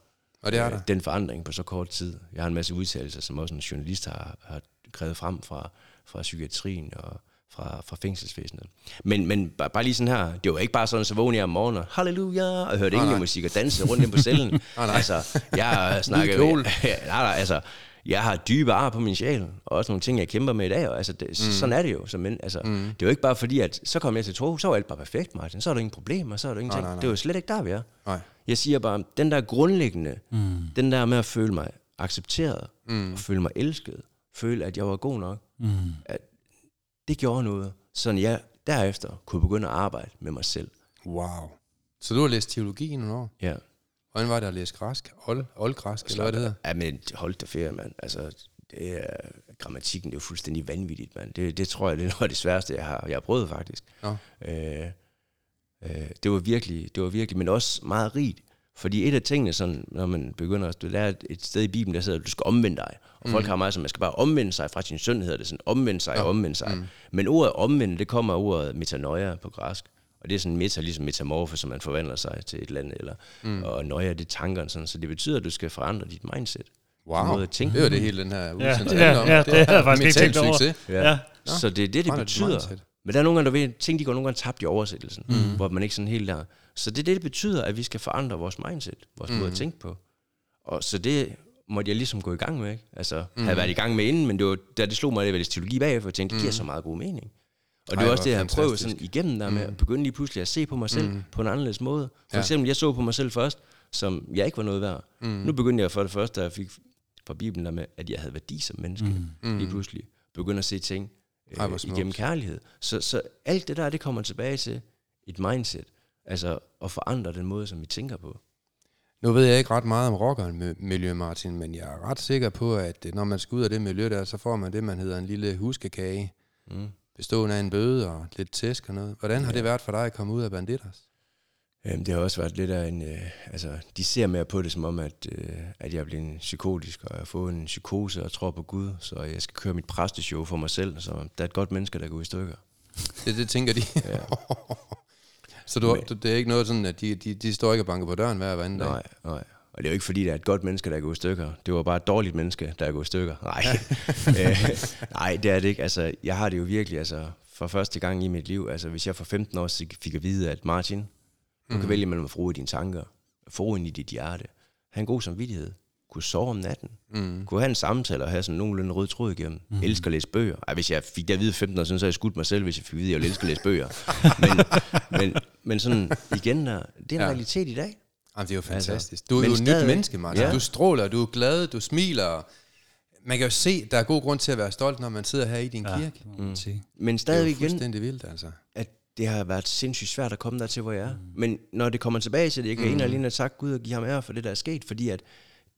Og det er Øh, der. Den forandring på så kort tid. Jeg har en masse udtalelser, som også en journalist har, har krævet frem fra, fra psykiatrien og fra, fra fængselsvæsenet. Men, men bare, bare lige sådan her, det var ikke bare sådan, så vågnede jeg om morgenen og halleluja, og hørte nej. ingen musik og dansede rundt ind på cellen. nej. Altså, jeg har snakket... kjole. nej, nej, altså, jeg har dybe ar på min sjæl, og også nogle ting, jeg kæmper med i dag. Og, altså, det, mm. Sådan er det jo. Som, men, altså, mm. Det er jo ikke bare fordi, at så kom jeg til tro, så var alt bare perfekt, Martin. Så er der ingen problemer, så er der ingenting. nej, nej. Det er jo slet ikke der, vi er. Nej. Jeg siger bare, den der grundlæggende, mm. den der med at føle mig accepteret, mm. og føle mig elsket, føle, at jeg var god nok, mm. at det gjorde noget, så jeg derefter kunne begynde at arbejde med mig selv. Wow. Så du har læst teologi i nogle år? Ja. Hvordan var det at læse græsk? Old, oldgræsk, eller hvad det hedder? Ja, men hold da ferie, mand. Altså, det er, grammatikken det er jo fuldstændig vanvittigt, mand. Det, det tror jeg, det er noget af det sværeste, jeg har, jeg har prøvet, faktisk. Nå. Øh, øh, det var virkelig, det var virkelig, men også meget rigt. Fordi et af tingene, sådan, når man begynder at lære et, et sted i Bibelen, der sidder, at du skal omvende dig. Og folk har meget som, man skal bare omvende sig fra sin synd, hedder det sådan, omvende sig, ja. omvende sig. Mm. Men ordet omvende, det kommer af ordet metanoia på græsk. Og det er sådan meta, ligesom metamorfe, som man forvandler sig til et eller andet. Eller, mm. Og noia, det er tankerne. Sådan. Så det betyder, at du skal forandre dit mindset. Wow. måde at tænke Det er jo det hele, den her udsendelse ja, om. ja, det havde jeg faktisk ikke tænkt over. Ja. Ja. Så det er det, det betyder. mindset. Men der er nogle gange, der ved, ting de går nogle gange tabt i oversættelsen, mm. hvor man ikke sådan helt der. Så det er det, det betyder, at vi skal forandre vores mindset, vores mm. måde at tænke på. Og så det måtte jeg ligesom gå i gang med, ikke? Altså, mm. havde været i gang med inden, men det var, da det slog mig, at jeg læste teologi bagefter, jeg tænkte, det giver så meget god mening. Og det er også det, jeg har prøvet sådan igennem der med at begynde lige pludselig at se på mig selv mm. på en anderledes måde. For Ja. eksempel, jeg så på mig selv først, som jeg ikke var noget værd. Mm. Nu begyndte jeg for det første, da jeg fik fra Bibelen der med, at jeg havde værdi som menneske. Mm. Lige pludselig begyndte at se ting Ej, øh, smukt. igennem kærlighed. Så, så alt det der, det kommer tilbage til et mindset. Altså at forandre den måde, som vi tænker på. Nu ved jeg ikke ret meget om rockermiljø, Martin, men jeg er ret sikker på, at øh, når man skal ud af det miljø der, så får man det, man hedder en lille huskekage, Mm. bestående af en bøde og lidt tæsk og noget. Hvordan har det været for dig at komme ud af Banditers? Øhm, det har også været lidt af en... Øh, altså, de ser mere på det som om, at, øh, at jeg er blevet psykotisk, og jeg har fået en psykose og tror på Gud, så jeg skal køre mit præsteshow for mig selv, så der er et godt menneske, der går i stykker. Det, det tænker de. Ja. så du, du, det er ikke noget sådan, at de, de, de står ikke og banker på døren hver hver anden dag? Nej, nej. Og det er jo ikke fordi, der er et godt menneske, der er gået i stykker. Det var bare et dårligt menneske, der er gået i stykker. Nej, Øh, nej det er det ikke. Altså, jeg har det jo virkelig altså, for første gang i mit liv. Altså, hvis jeg for 15 år fik at vide, at Martin, du kan vælge mellem at froe i dine tanker, froen i dit hjerte, have en god samvittighed, kunne sove om natten, mm. kunne have en samtale og have sådan nogenlunde rød tråd igennem, mm. elsker at læse bøger. Ej, hvis jeg fik det at vide 15 år siden, så havde jeg skudt mig selv, hvis jeg fik at vide, at jeg ville elske at læse bøger. men, men, men sådan igen, der, det er en Ja. realitet i dag. Jamen, det er jo Altså, fantastisk. du er men jo et nyt menneske, Martin. Ja. Du stråler, du er glad, du smiler. Man kan jo se, der er god grund til at være stolt, når man sidder her i din Ja, kirke. sige. Men Det er stadig jo igen, vildt, altså. at det har været sindssygt svært at komme der til, hvor jeg er. Mm. Men når det kommer tilbage til det, jeg kan mm. en og alene have sagt Gud og give ham ære for det, der er sket, fordi at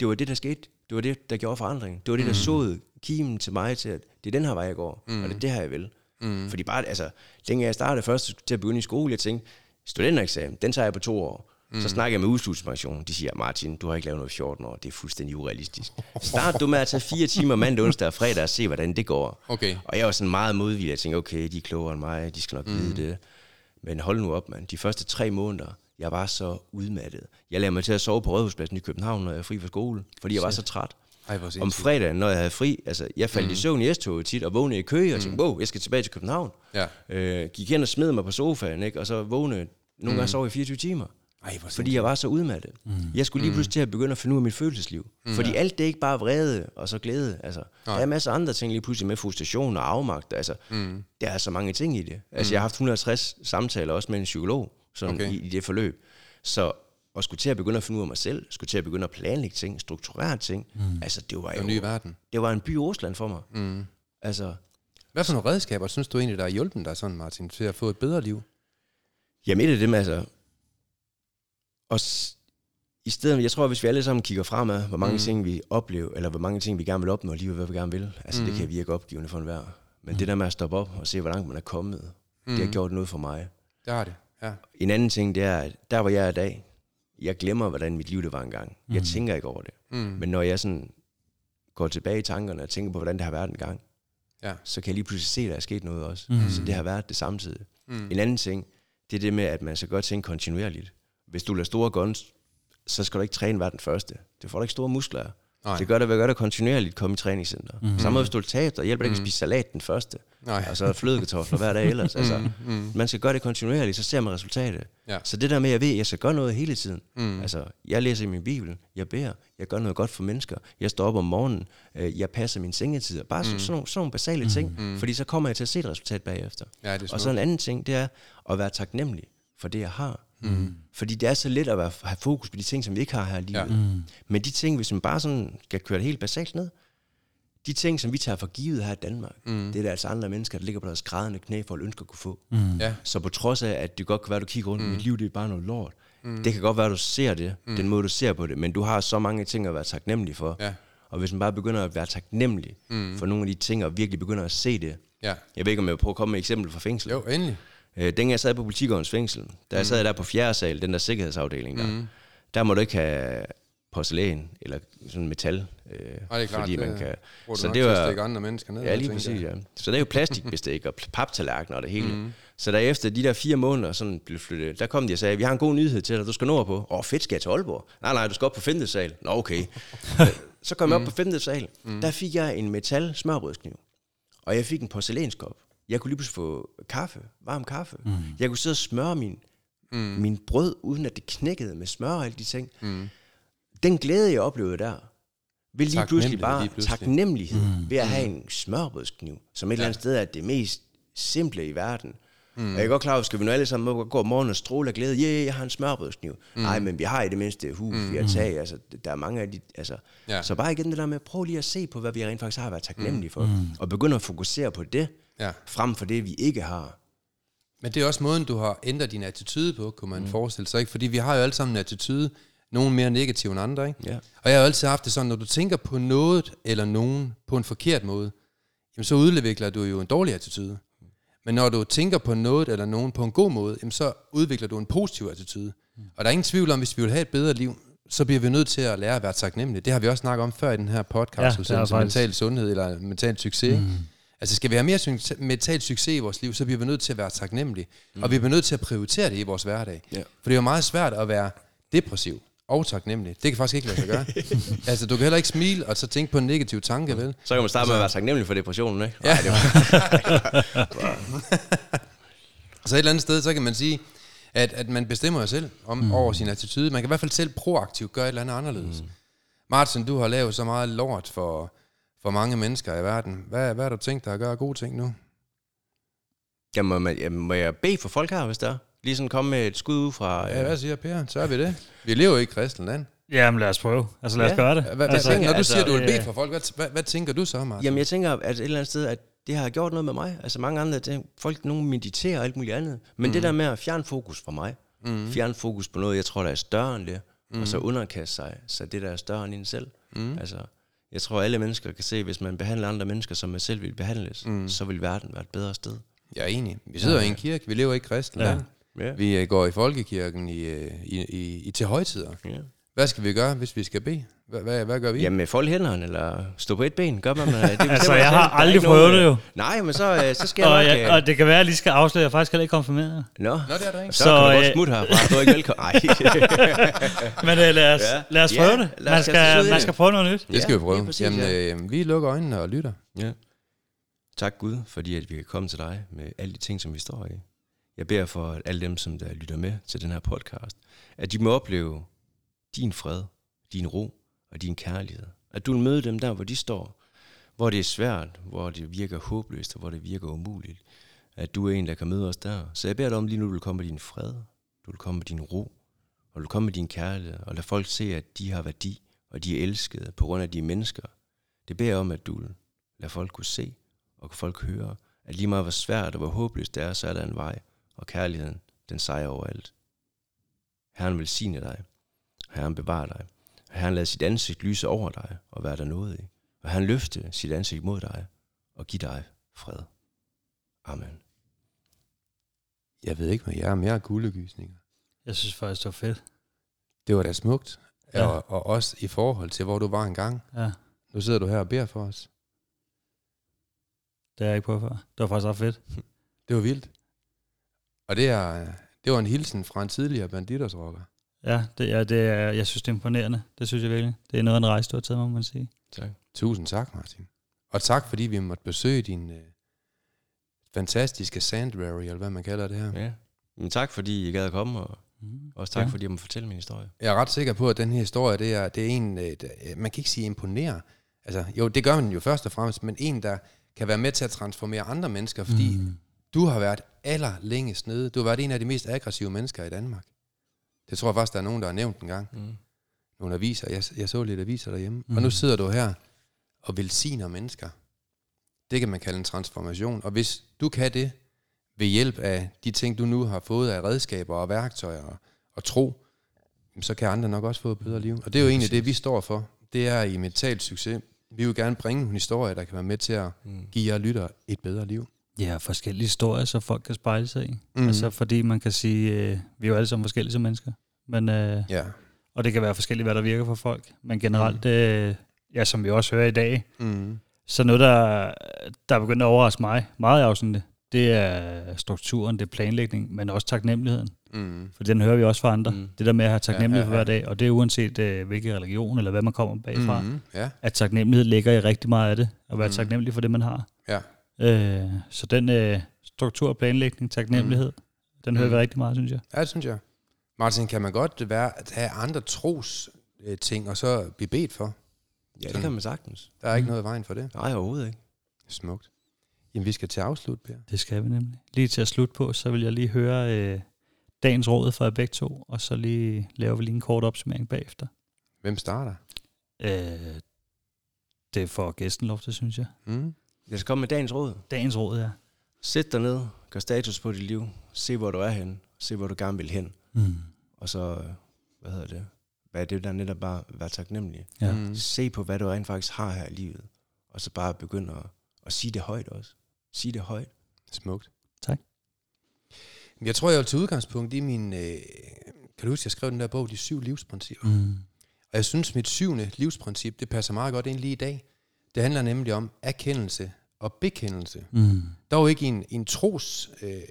det var det, der skete. Det var det, der gjorde forandring. Det var det, der såede kimen til mig til, at det er den her vej, jeg går, mm. og det er det her, jeg vil. Mm. Fordi bare, altså, dengang jeg startede først til at begynde i skole, jeg tænkte, studentereksamen, den tager jeg på to år. Mm. Så snakker jeg med udslutspension. De siger, Martin, du har ikke lavet noget i 14 år. Det er fuldstændig urealistisk. Start du med at tage fire timer mandag, onsdag og fredag og se, hvordan det går. Okay. Og jeg var sådan meget modvillig. Jeg tænkte, okay, de er klogere end mig, de skal nok mm. vide det. Men hold nu op, mand. De første tre måneder, jeg var så udmattet. Jeg lavede mig til at sove på Rådhuspladsen i København, når jeg er fri fra skole, fordi jeg var så træt. Ej, Om fredagen, når jeg havde fri, altså jeg faldt mm. i søvn i S-toget tit, og vågnede i kø, og tænkte, wow, jeg skal tilbage til København. Ja. Øh, gik hen og smed mig på sofaen, ikke? og så vågnede, nogle gange sov jeg i 24 timer. Ej, hvor Fordi jeg var så udmattet. Mm. Jeg skulle lige pludselig til at begynde at finde ud af mit følelsesliv. Mm. Fordi alt det er ikke bare vrede og så glæde. Altså, der er masser af andre ting lige pludselig med frustration og afmagt. Altså, mm. Der er så mange ting i det. Altså, jeg har haft 150 samtaler også med en psykolog sådan Okay. i, i det forløb. Så at skulle til at begynde at finde ud af mig selv, skulle til at begynde at planlægge ting, strukturere ting, mm. altså det var jo en ny verden. det var en by i Rusland for mig. Mm. Altså, Hvad for nogle redskaber synes du egentlig, der har hjulpet dig sådan, Martin, til at få et bedre liv? Jamen et af dem, altså... Og i stedet, jeg tror, hvis vi alle sammen kigger fremad, hvor mange mm. ting vi oplever, eller hvor mange ting vi gerne vil opnå i livet, hvad vi gerne vil, altså mm. det kan virke opgivende for enhver. Men mm. det der med at stoppe op og se, hvor langt man er kommet, mm. det har gjort noget for mig. Det har det, ja. En anden ting, det er, at der hvor jeg er i dag, jeg glemmer, hvordan mit liv det var engang. Mm. Jeg tænker ikke over det. Mm. Men når jeg sådan går tilbage i tankerne og tænker på, hvordan det har været engang, Ja. så kan jeg lige pludselig se, at der er sket noget også. Mm. Så det har været det samtidig. Mm. En anden ting, det er det med, at man skal godt tænke kontinuerligt. Hvis du lader store guns, så skal du ikke træne hver den første. Det får du ikke store muskler. Nej. Det gør det ved at gøre det kontinuerligt, komme i træningscenter. Mm. Samme måde, hvis du vil tabe dig, hjælper det ikke at spise salat den første. Nej. Og så flødekartofler hver dag ellers. Altså, mm. man skal gøre det kontinuerligt, så ser man resultatet. Ja. Så det der med, at jeg ved, at jeg skal gøre noget hele tiden. Mm. Altså, jeg læser i min bibel, jeg beder, jeg gør noget godt for mennesker, jeg står op om morgenen, øh, jeg passer min sengetider. Bare mm. sådan, sådan, nogle, sådan nogle basale ting, mm. fordi så kommer jeg til at se et resultat bagefter. Ja, det er og så en anden ting, det er at være taknemmelig for det, jeg har. Mm. Fordi det er så let at være, have fokus på de ting, som vi ikke har her i livet. Ja. Mm. Men de ting, hvis man bare sådan skal køre det helt basalt ned, de ting, som vi tager for givet her i Danmark, mm. det er der altså andre mennesker, der ligger på deres grædende knæ for at ønske at kunne få. Mm. Ja. Så på trods af, at det godt kan være, at du kigger rundt, mm. mit liv det er bare noget lort. Mm. Det kan godt være, at du ser det, mm. den måde du ser på det, men du har så mange ting at være taknemmelig for. Ja. Og hvis man bare begynder at være taknemmelig mm. for nogle af de ting, og virkelig begynder at se det. Ja. Jeg ved ikke, om jeg vil prøve at komme med et eksempel fra fængsel. Jo, endelig. Øh, dengang jeg sad på politigårdens fængsel, da jeg sad der på fjerde sal, den der sikkerhedsafdeling der, mm. der må du ikke have porcelæn eller sådan metal. Øh, Nej, det er klart, fordi man det kan, bruger så det var, andre mennesker ned. Ja, lige præcis, ja. Så det er jo plastikbestik og paptallerkener og det hele. Mm. Så der efter de der fire måneder sådan blev flyttet, der kom de og sagde, vi har en god nyhed til dig, du skal nå på. Åh, fedt, skal jeg til Aalborg? Nej, nej, du skal op på femte sal. Nå, okay. så kom jeg op på femte sal. Der fik jeg en metal smørbrødskniv. Og jeg fik en porcelænskop. Jeg kunne lige pludselig få kaffe, varm kaffe. Mm. Jeg kunne sidde og smøre min, mm. min brød, uden at det knækkede med smør og alle de ting. Mm. Den glæde, jeg oplevede der, vil lige pludselig bare lige pludselig. taknemmelighed mm. ved at have en smørbrødskniv, som et eller andet sted er det mest simple i verden. Mm. Og jeg er godt klar over, skal vi nu alle sammen gå om morgenen og stråle af glæde? Ja, yeah, jeg har en smørbrødskniv. Mm. Nej, men vi har i det mindste hus, mm. vi har tag. Altså, der er mange af de... Altså. Ja. Ja. Så bare igen det der med, prøv lige at se på, hvad vi rent faktisk har været taknemmelige for. Mm. Og begynde at fokusere på det, Ja. frem for det, vi ikke har. Men det er også måden, du har ændret din attitude på, kunne man mm. forestille sig. Ikke? Fordi vi har jo alle sammen en attitude, nogen mere negativ end andre. Ikke? Ja. Og jeg har jo altid haft det sådan, når du tænker på noget eller nogen på en forkert måde, jamen så udvikler du jo en dårlig attitude. Men når du tænker på noget eller nogen på en god måde, jamen så udvikler du en positiv attitude. Og der er ingen tvivl om, hvis vi vil have et bedre liv, så bliver vi nødt til at lære at være taknemmelige. Det har vi også snakket om før i den her podcast, Ja, er faktisk- mental sundhed eller mental succes. Mm. Altså skal vi have mere mental succes i vores liv, så bliver vi nødt til at være taknemmelige. Mm. Og vi bliver nødt til at prioritere det i vores hverdag. Ja. For det er jo meget svært at være depressiv og taknemmelig. Det kan faktisk ikke lade sig gøre. altså du kan heller ikke smile og så tænke på en negativ tanke, vel? Så kan man starte med at være taknemmelig for depressionen, ikke? Ja. Ej, det var, Så et eller andet sted, så kan man sige, at, at man bestemmer jo selv om, mm. over sin attitude. Man kan i hvert fald selv proaktivt gøre et eller andet anderledes. Mm. Martin, du har lavet så meget lort for, for mange mennesker i verden. Hvad, hvad har du tænkt dig at gøre gode ting nu? Jamen, må, jamen, må jeg bede for folk her, hvis der er? Lige sådan komme med et skud ud fra... Ja, hvad siger Per? Så er vi det. Vi lever jo i et kristent land. Jamen lad os prøve. Altså lad os Ja. gøre det. Hvad, hvad, altså, tænker, når du altså, siger, at du vil bede øh, for folk, hvad, hvad, hvad tænker du så, Martin? Jamen, jeg tænker, at et eller andet sted, at det har gjort noget med mig. Altså mange andre ting. Folk, nogen mediterer og alt muligt andet. Men mm. det der med at fjerne fokus fra mig. Mm. Fjerne fokus på noget, jeg tror, der er større end det. Mm. Og så underkaste sig, så det der er større end en selv. Mm. Altså, jeg tror, alle mennesker kan se, hvis man behandler andre mennesker, som man selv vil behandles, mm. så vil verden være et bedre sted. Jeg er enig. Vi sidder i en kirke, vi lever i et kristent Ja. land. Ja. Vi øh, går i folkekirken i, øh, i, i, i til højtider. Ja. Hvad skal vi gøre, hvis vi skal bede? Hvad, hvad, hvad gør vi? Jamen, fold hænderne, eller stå på et ben, gør man. Det bestemmer Altså, jeg har aldrig prøvet det jo. øh, Nej, men så, øh, så skal jeg Og, nok... jeg, øh, og det kan være, at jeg lige skal afsløre, at jeg faktisk heller ikke konfirmeret. Nå, Nå, det er der ikke. så, Så, kan du godt øh, smutte herfra. Du er ikke velkommen. Men uh, lad, os, Ja. ja. lad os Ja, prøve det. lad os Man skal, man det. skal prøve noget nyt. Det skal Ja, vi prøve. præcis, Jamen, ja. øh, vi lukker øjnene og lytter. Ja. Tak Gud, fordi at vi kan komme til dig med alle de ting, som vi står i. Jeg beder for at alle dem, som der lytter med til den her podcast, at de må opleve din fred, din ro og din kærlighed. At du vil møde dem der, hvor de står, hvor det er svært, hvor det virker håbløst og hvor det virker umuligt. At du er en, der kan møde os der. Så jeg beder dig om lige nu, du vil komme med din fred, du vil komme med din ro, og du vil komme med din kærlighed, og lad folk se, at de har værdi, og de er elskede på grund af de mennesker. Det beder jeg om, at du vil lade folk kunne se, og kan folk høre, at lige meget hvor svært og hvor håbløst det er, så er der en vej, og kærligheden, den sejrer over alt. Herren vil sige dig. Herren bevarer dig. Herren lader sit ansigt lyse over dig og være der noget i. Og han løfte sit ansigt mod dig og give dig fred. Amen. Jeg ved ikke, hvad jeg er mere guldegysninger. Jeg synes faktisk, det var fedt. Det var da smukt. Ja. Og, og også i forhold til, hvor du var engang. Ja, Nu sidder du her og beder for os. det har jeg ikke prøvet før. Det var faktisk ret fedt. Det var vildt. Og det er, Det var en hilsen fra en tidligere banditersrocker. Ja, det, ja, det er, jeg synes, det er imponerende. Det synes jeg virkelig. Det er noget af en rejse, du har taget med, må man sige. Tak. Tusind tak, Martin. Og tak, fordi vi måtte besøge din øh, fantastiske Sandberry, eller hvad man kalder det her. Ja. Men tak, fordi I gad at komme, og Mm. også tak, Ja. fordi jeg må fortælle min historie. Jeg er ret sikker på, at den her historie, det er, det er en, øh, der- øh, man kan ikke sige imponere. Altså, jo, det gør man jo først og fremmest, men en, der kan være med til at transformere andre mennesker, fordi mm. du har været aller længest nede. Du har været en af de mest aggressive mennesker i Danmark. Det tror jeg faktisk, der er nogen, der har nævnt en gang. Mm. Nogle aviser. Jeg, jeg så lidt aviser derhjemme. Mm. Og nu sidder du her og velsigner mennesker. Det kan man kalde en transformation. Og hvis du kan det ved hjælp af de ting, du nu har fået af redskaber og værktøjer og, og tro, så kan andre nok også få et bedre liv. Og det er jo egentlig det, vi står for. Det er i mentalt succes. Vi vil gerne bringe nogle historier, der kan være med til at Mm. give jer lytter et bedre liv. Ja, forskellige historier, så folk kan spejle sig i. Mm. Altså fordi man kan sige, øh, vi er jo alle sammen forskellige som mennesker. Men, øh, Ja. og det kan være forskelligt, hvad der virker for folk. Men generelt, øh, ja, som vi også hører i dag, Mm. så noget, der, der er begyndt at overraske mig meget i afsnittet, det er strukturen, det er planlægning, men også taknemmeligheden. Mm. For den hører vi også fra andre. Mm. Mm. Det der med at have taknemmelighed Ja, ja, ja, for hver dag, og det er uanset øh, hvilken religion eller hvad man kommer bagfra. Mm. Mm. Ja. At taknemmelighed ligger i rigtig meget af det, at være Mm. mm. taknemmelig for det, man har. Ja. Øh, så den øh, struktur, planlægning, taknemmelighed, mm. den hører Mm. vi rigtig meget, synes jeg. Ja, det synes jeg. Martin, kan man godt være, at have andre tros øh, ting, og så blive bedt for? Ja, det kan man sagtens. Der er ikke Mm. noget i vejen for det. Nej, overhovedet ikke. Smukt. Jamen, vi skal til afslut, Per. Det skal vi nemlig. Lige til at slutte på, så vil jeg lige høre øh, dagens råd fra jer begge to, og så lige laver vi lige en kort opsummering bagefter. Hvem starter? Øh, det får gæsten lov til, synes jeg. Mm. Jeg skal komme med dagens råd. Dagens råd er... Sæt dig ned, gør status på dit liv, se hvor du er hen, se hvor du gerne vil hen, Mm. og så, hvad hedder det, hvad er det der netop bare, være taknemmelig. Ja. Mm. Se på, hvad du rent faktisk har her i livet, og så bare begynde at, at sige det højt også. Sige det højt. Smukt. Tak. Jeg tror, jeg vil tage udgangspunkt i min... Øh, kan du huske, jeg skrev den der bog, De syv livsprincipper? Mm. Og jeg synes, mit syvende livsprincip, det passer meget godt ind lige i dag. Det handler nemlig om erkendelse og bekendelse. Mm. Dog ikke i en, i en tros øh,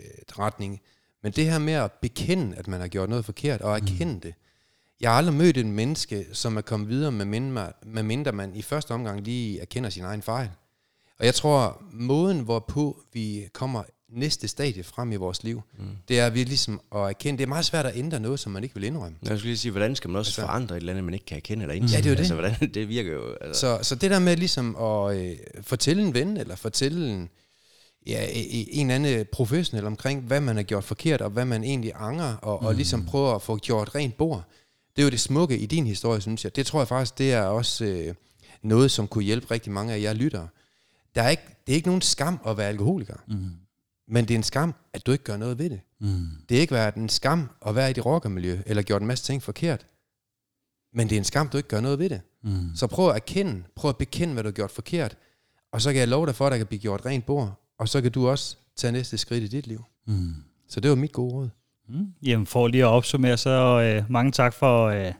men det her med at bekende, at man har gjort noget forkert, og erkende det. Jeg har aldrig mødt en menneske, som er kommet videre, med mindre, med mindre man i første omgang lige erkender sin egen fejl. Og jeg tror, måden, hvorpå vi kommer næste stadie frem i vores liv, mm. det er, vi ligesom at erkende, det er meget svært at ændre noget, som man ikke vil indrømme. Jeg skulle lige sige, hvordan skal man også Altså- forandre et eller andet, man ikke kan erkende eller indse? Ja, det er jo det. Altså, hvordan, det virker jo... Altså, Så, så det der med ligesom at øh, fortælle en ven, eller fortælle en, ja, e- en anden professionel omkring, hvad man har gjort forkert, og hvad man egentlig angrer, og, mm. og ligesom prøve at få gjort rent bord. Det er jo det smukke i din historie, synes jeg. Det tror jeg faktisk, det er også øh, noget, som kunne hjælpe rigtig mange af jer lyttere. Der er ikke, det er ikke nogen skam at være alkoholiker, Mm. Men det er en skam, at du ikke gør noget ved det. Mm. Det er ikke været en skam at være i det rockermiljø, eller gjort en masse ting forkert. Men det er en skam, du ikke gør noget ved det. Mm. Så prøv at erkende, prøv at bekende, hvad du har gjort forkert. Og så kan jeg love dig for, at der kan blive gjort rent bord. Og så kan du også tage næste skridt i dit liv. Mm. Så det var mit gode råd. Mm. Jamen for lige at opsummere, så øh, mange tak for øh,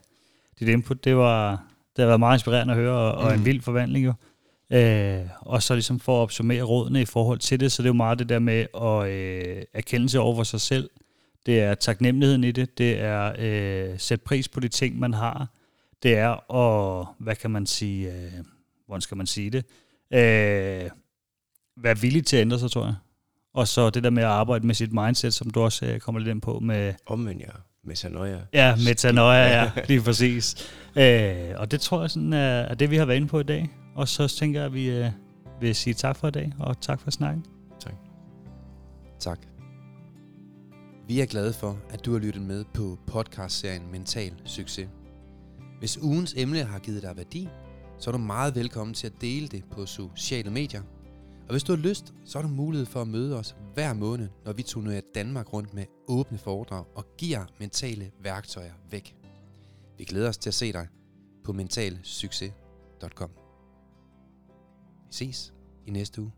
dit input. Det var det har været meget inspirerende at høre, og, og Mm. en vild forvandling jo. Øh, og så ligesom for at opsummere rådene i forhold til det, så det er jo meget det der med at øh, erkendelse over for sig selv. Det er taknemmeligheden i det. Det er øh, sætte pris på de ting, man har. Det er at, hvad kan man sige, øh, hvordan skal man sige det? Øh, være villig til at ændre sig, tror jeg. Og så det der med at arbejde med sit mindset, som du også øh, kommer lidt ind på med, omvendt jer med Sanoya. Ja, metanoia, ja, lige præcis. Øh, og det tror jeg sådan er, er det, vi har været inde på i dag. Og så tænker jeg, at vi øh, vil sige tak for i dag, og tak for snakken. Tak. Tak. Vi er glade for, at du har lyttet med på podcastserien Mental Succes. Hvis ugens emne har givet dig værdi, så er du meget velkommen til at dele det på sociale medier. Og hvis du har lyst, så har du mulighed for at møde os hver måned, når vi turnerer Danmark rundt med åbne foredrag og giver mentale værktøjer væk. Vi glæder os til at se dig på mentalsucces.com. Ses i næste uge.